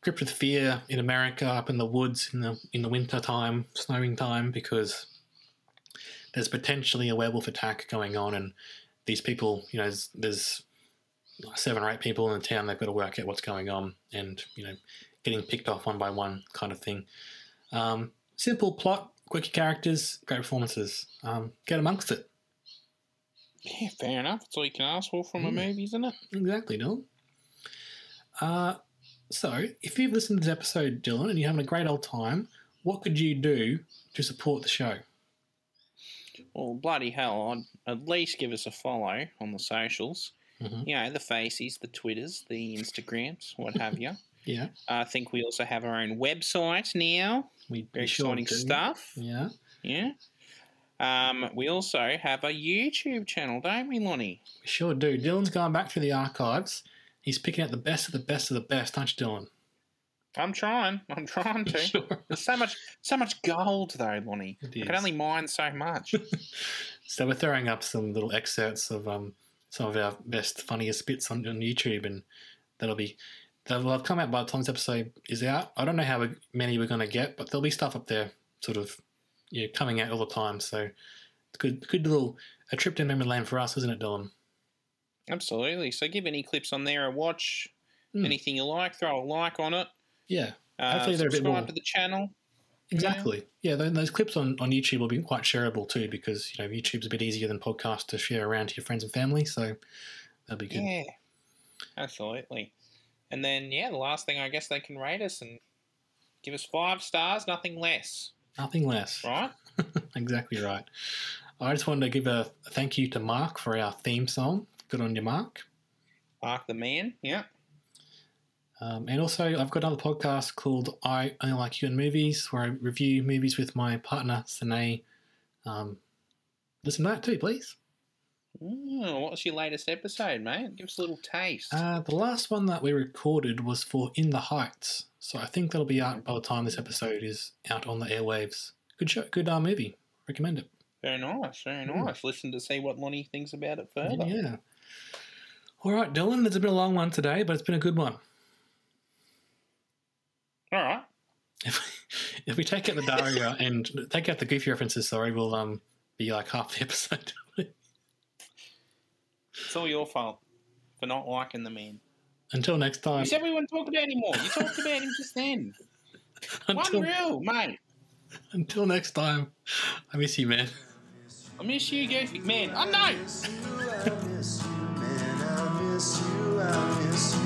gripped with fear in America, up in the woods in the in the winter time, snowing time, because there's potentially a werewolf attack going on, and these people, you know, there's, there's seven or eight people in the town. They've got to work out what's going on, and you know, getting picked off one by one, kind of thing. Um, simple plot, quirky characters, great performances. Um, get amongst it. Yeah, fair enough. That's all you can ask for from a Mm. movie, isn't it? Exactly, Dylan. Uh, so, if you've listened to this episode, Dylan, and you're having a great old time, what could you do to support the show? Well, bloody hell, I'd at least give us a follow on the socials. Mhm. You know, the Faces, the Twitters, the Instagrams, what have you. Yeah, I think we also have our own website now. we Very sure exciting do. stuff. Yeah, Yeah. Um, we also have a YouTube channel, don't we, Lonnie? we sure do. Dylan's going back through the archives. He's picking out the best of the best of the best, aren't you, Dylan? I'm trying. I'm trying to. Sure. There's so much, so much gold though, Lonnie. It I can only mine so much. So we're throwing up some little excerpts of um, some of our best, funniest bits on, on YouTube, and that'll be that'll have come out by the time this episode is out. I don't know how many we're going to get, but there'll be stuff up there, sort of, yeah, coming out all the time. So it's good, good little a trip to memory lane for us, isn't it, Dylan? Absolutely. So give any clips on there a watch. Hmm. Anything you like, throw a like on it. Yeah, Uh, Hopefully they're a bit subscribe more- to the channel. exactly. Yeah, tho- those clips on, on YouTube will be quite shareable too, because you know YouTube's a bit easier than podcast to share around to your friends and family. So that'll be good. Yeah, absolutely. And then, yeah, the last thing I guess they can rate us and give us five stars, nothing less, Nothing less. right? exactly right. I just wanted to give a, thank you to Mark for our theme song. Good on you, Mark. Mark the man, yeah. Um, and also, I've got another podcast called I Only Like You in Movies, where I review movies with my partner, Sine. Um, listen to that too, please. Oh, what was your latest episode, mate? Give us a little taste. Uh, the last one that we recorded was for In the Heights. So I think that'll be out by the time this episode is out on the airwaves. Good show, good uh, movie. Recommend it. Very nice, very Mm. nice. Listen to see what Lonnie thinks about it further. Yeah. All right, Dylan. It's been a long one today, but it's been a good one. All right. If, if we take out the Daria and take out the goofy references, sorry, we'll um be like half the episode. It's all your fault for not liking the man. Until next time. You said we wouldn't talk about him more. You talked about him just then. Until, Unreal, mate. until next time. I miss you, man. I miss you, Goofy. Man, oh, I know. miss you, I miss you, man. I miss you, I miss you,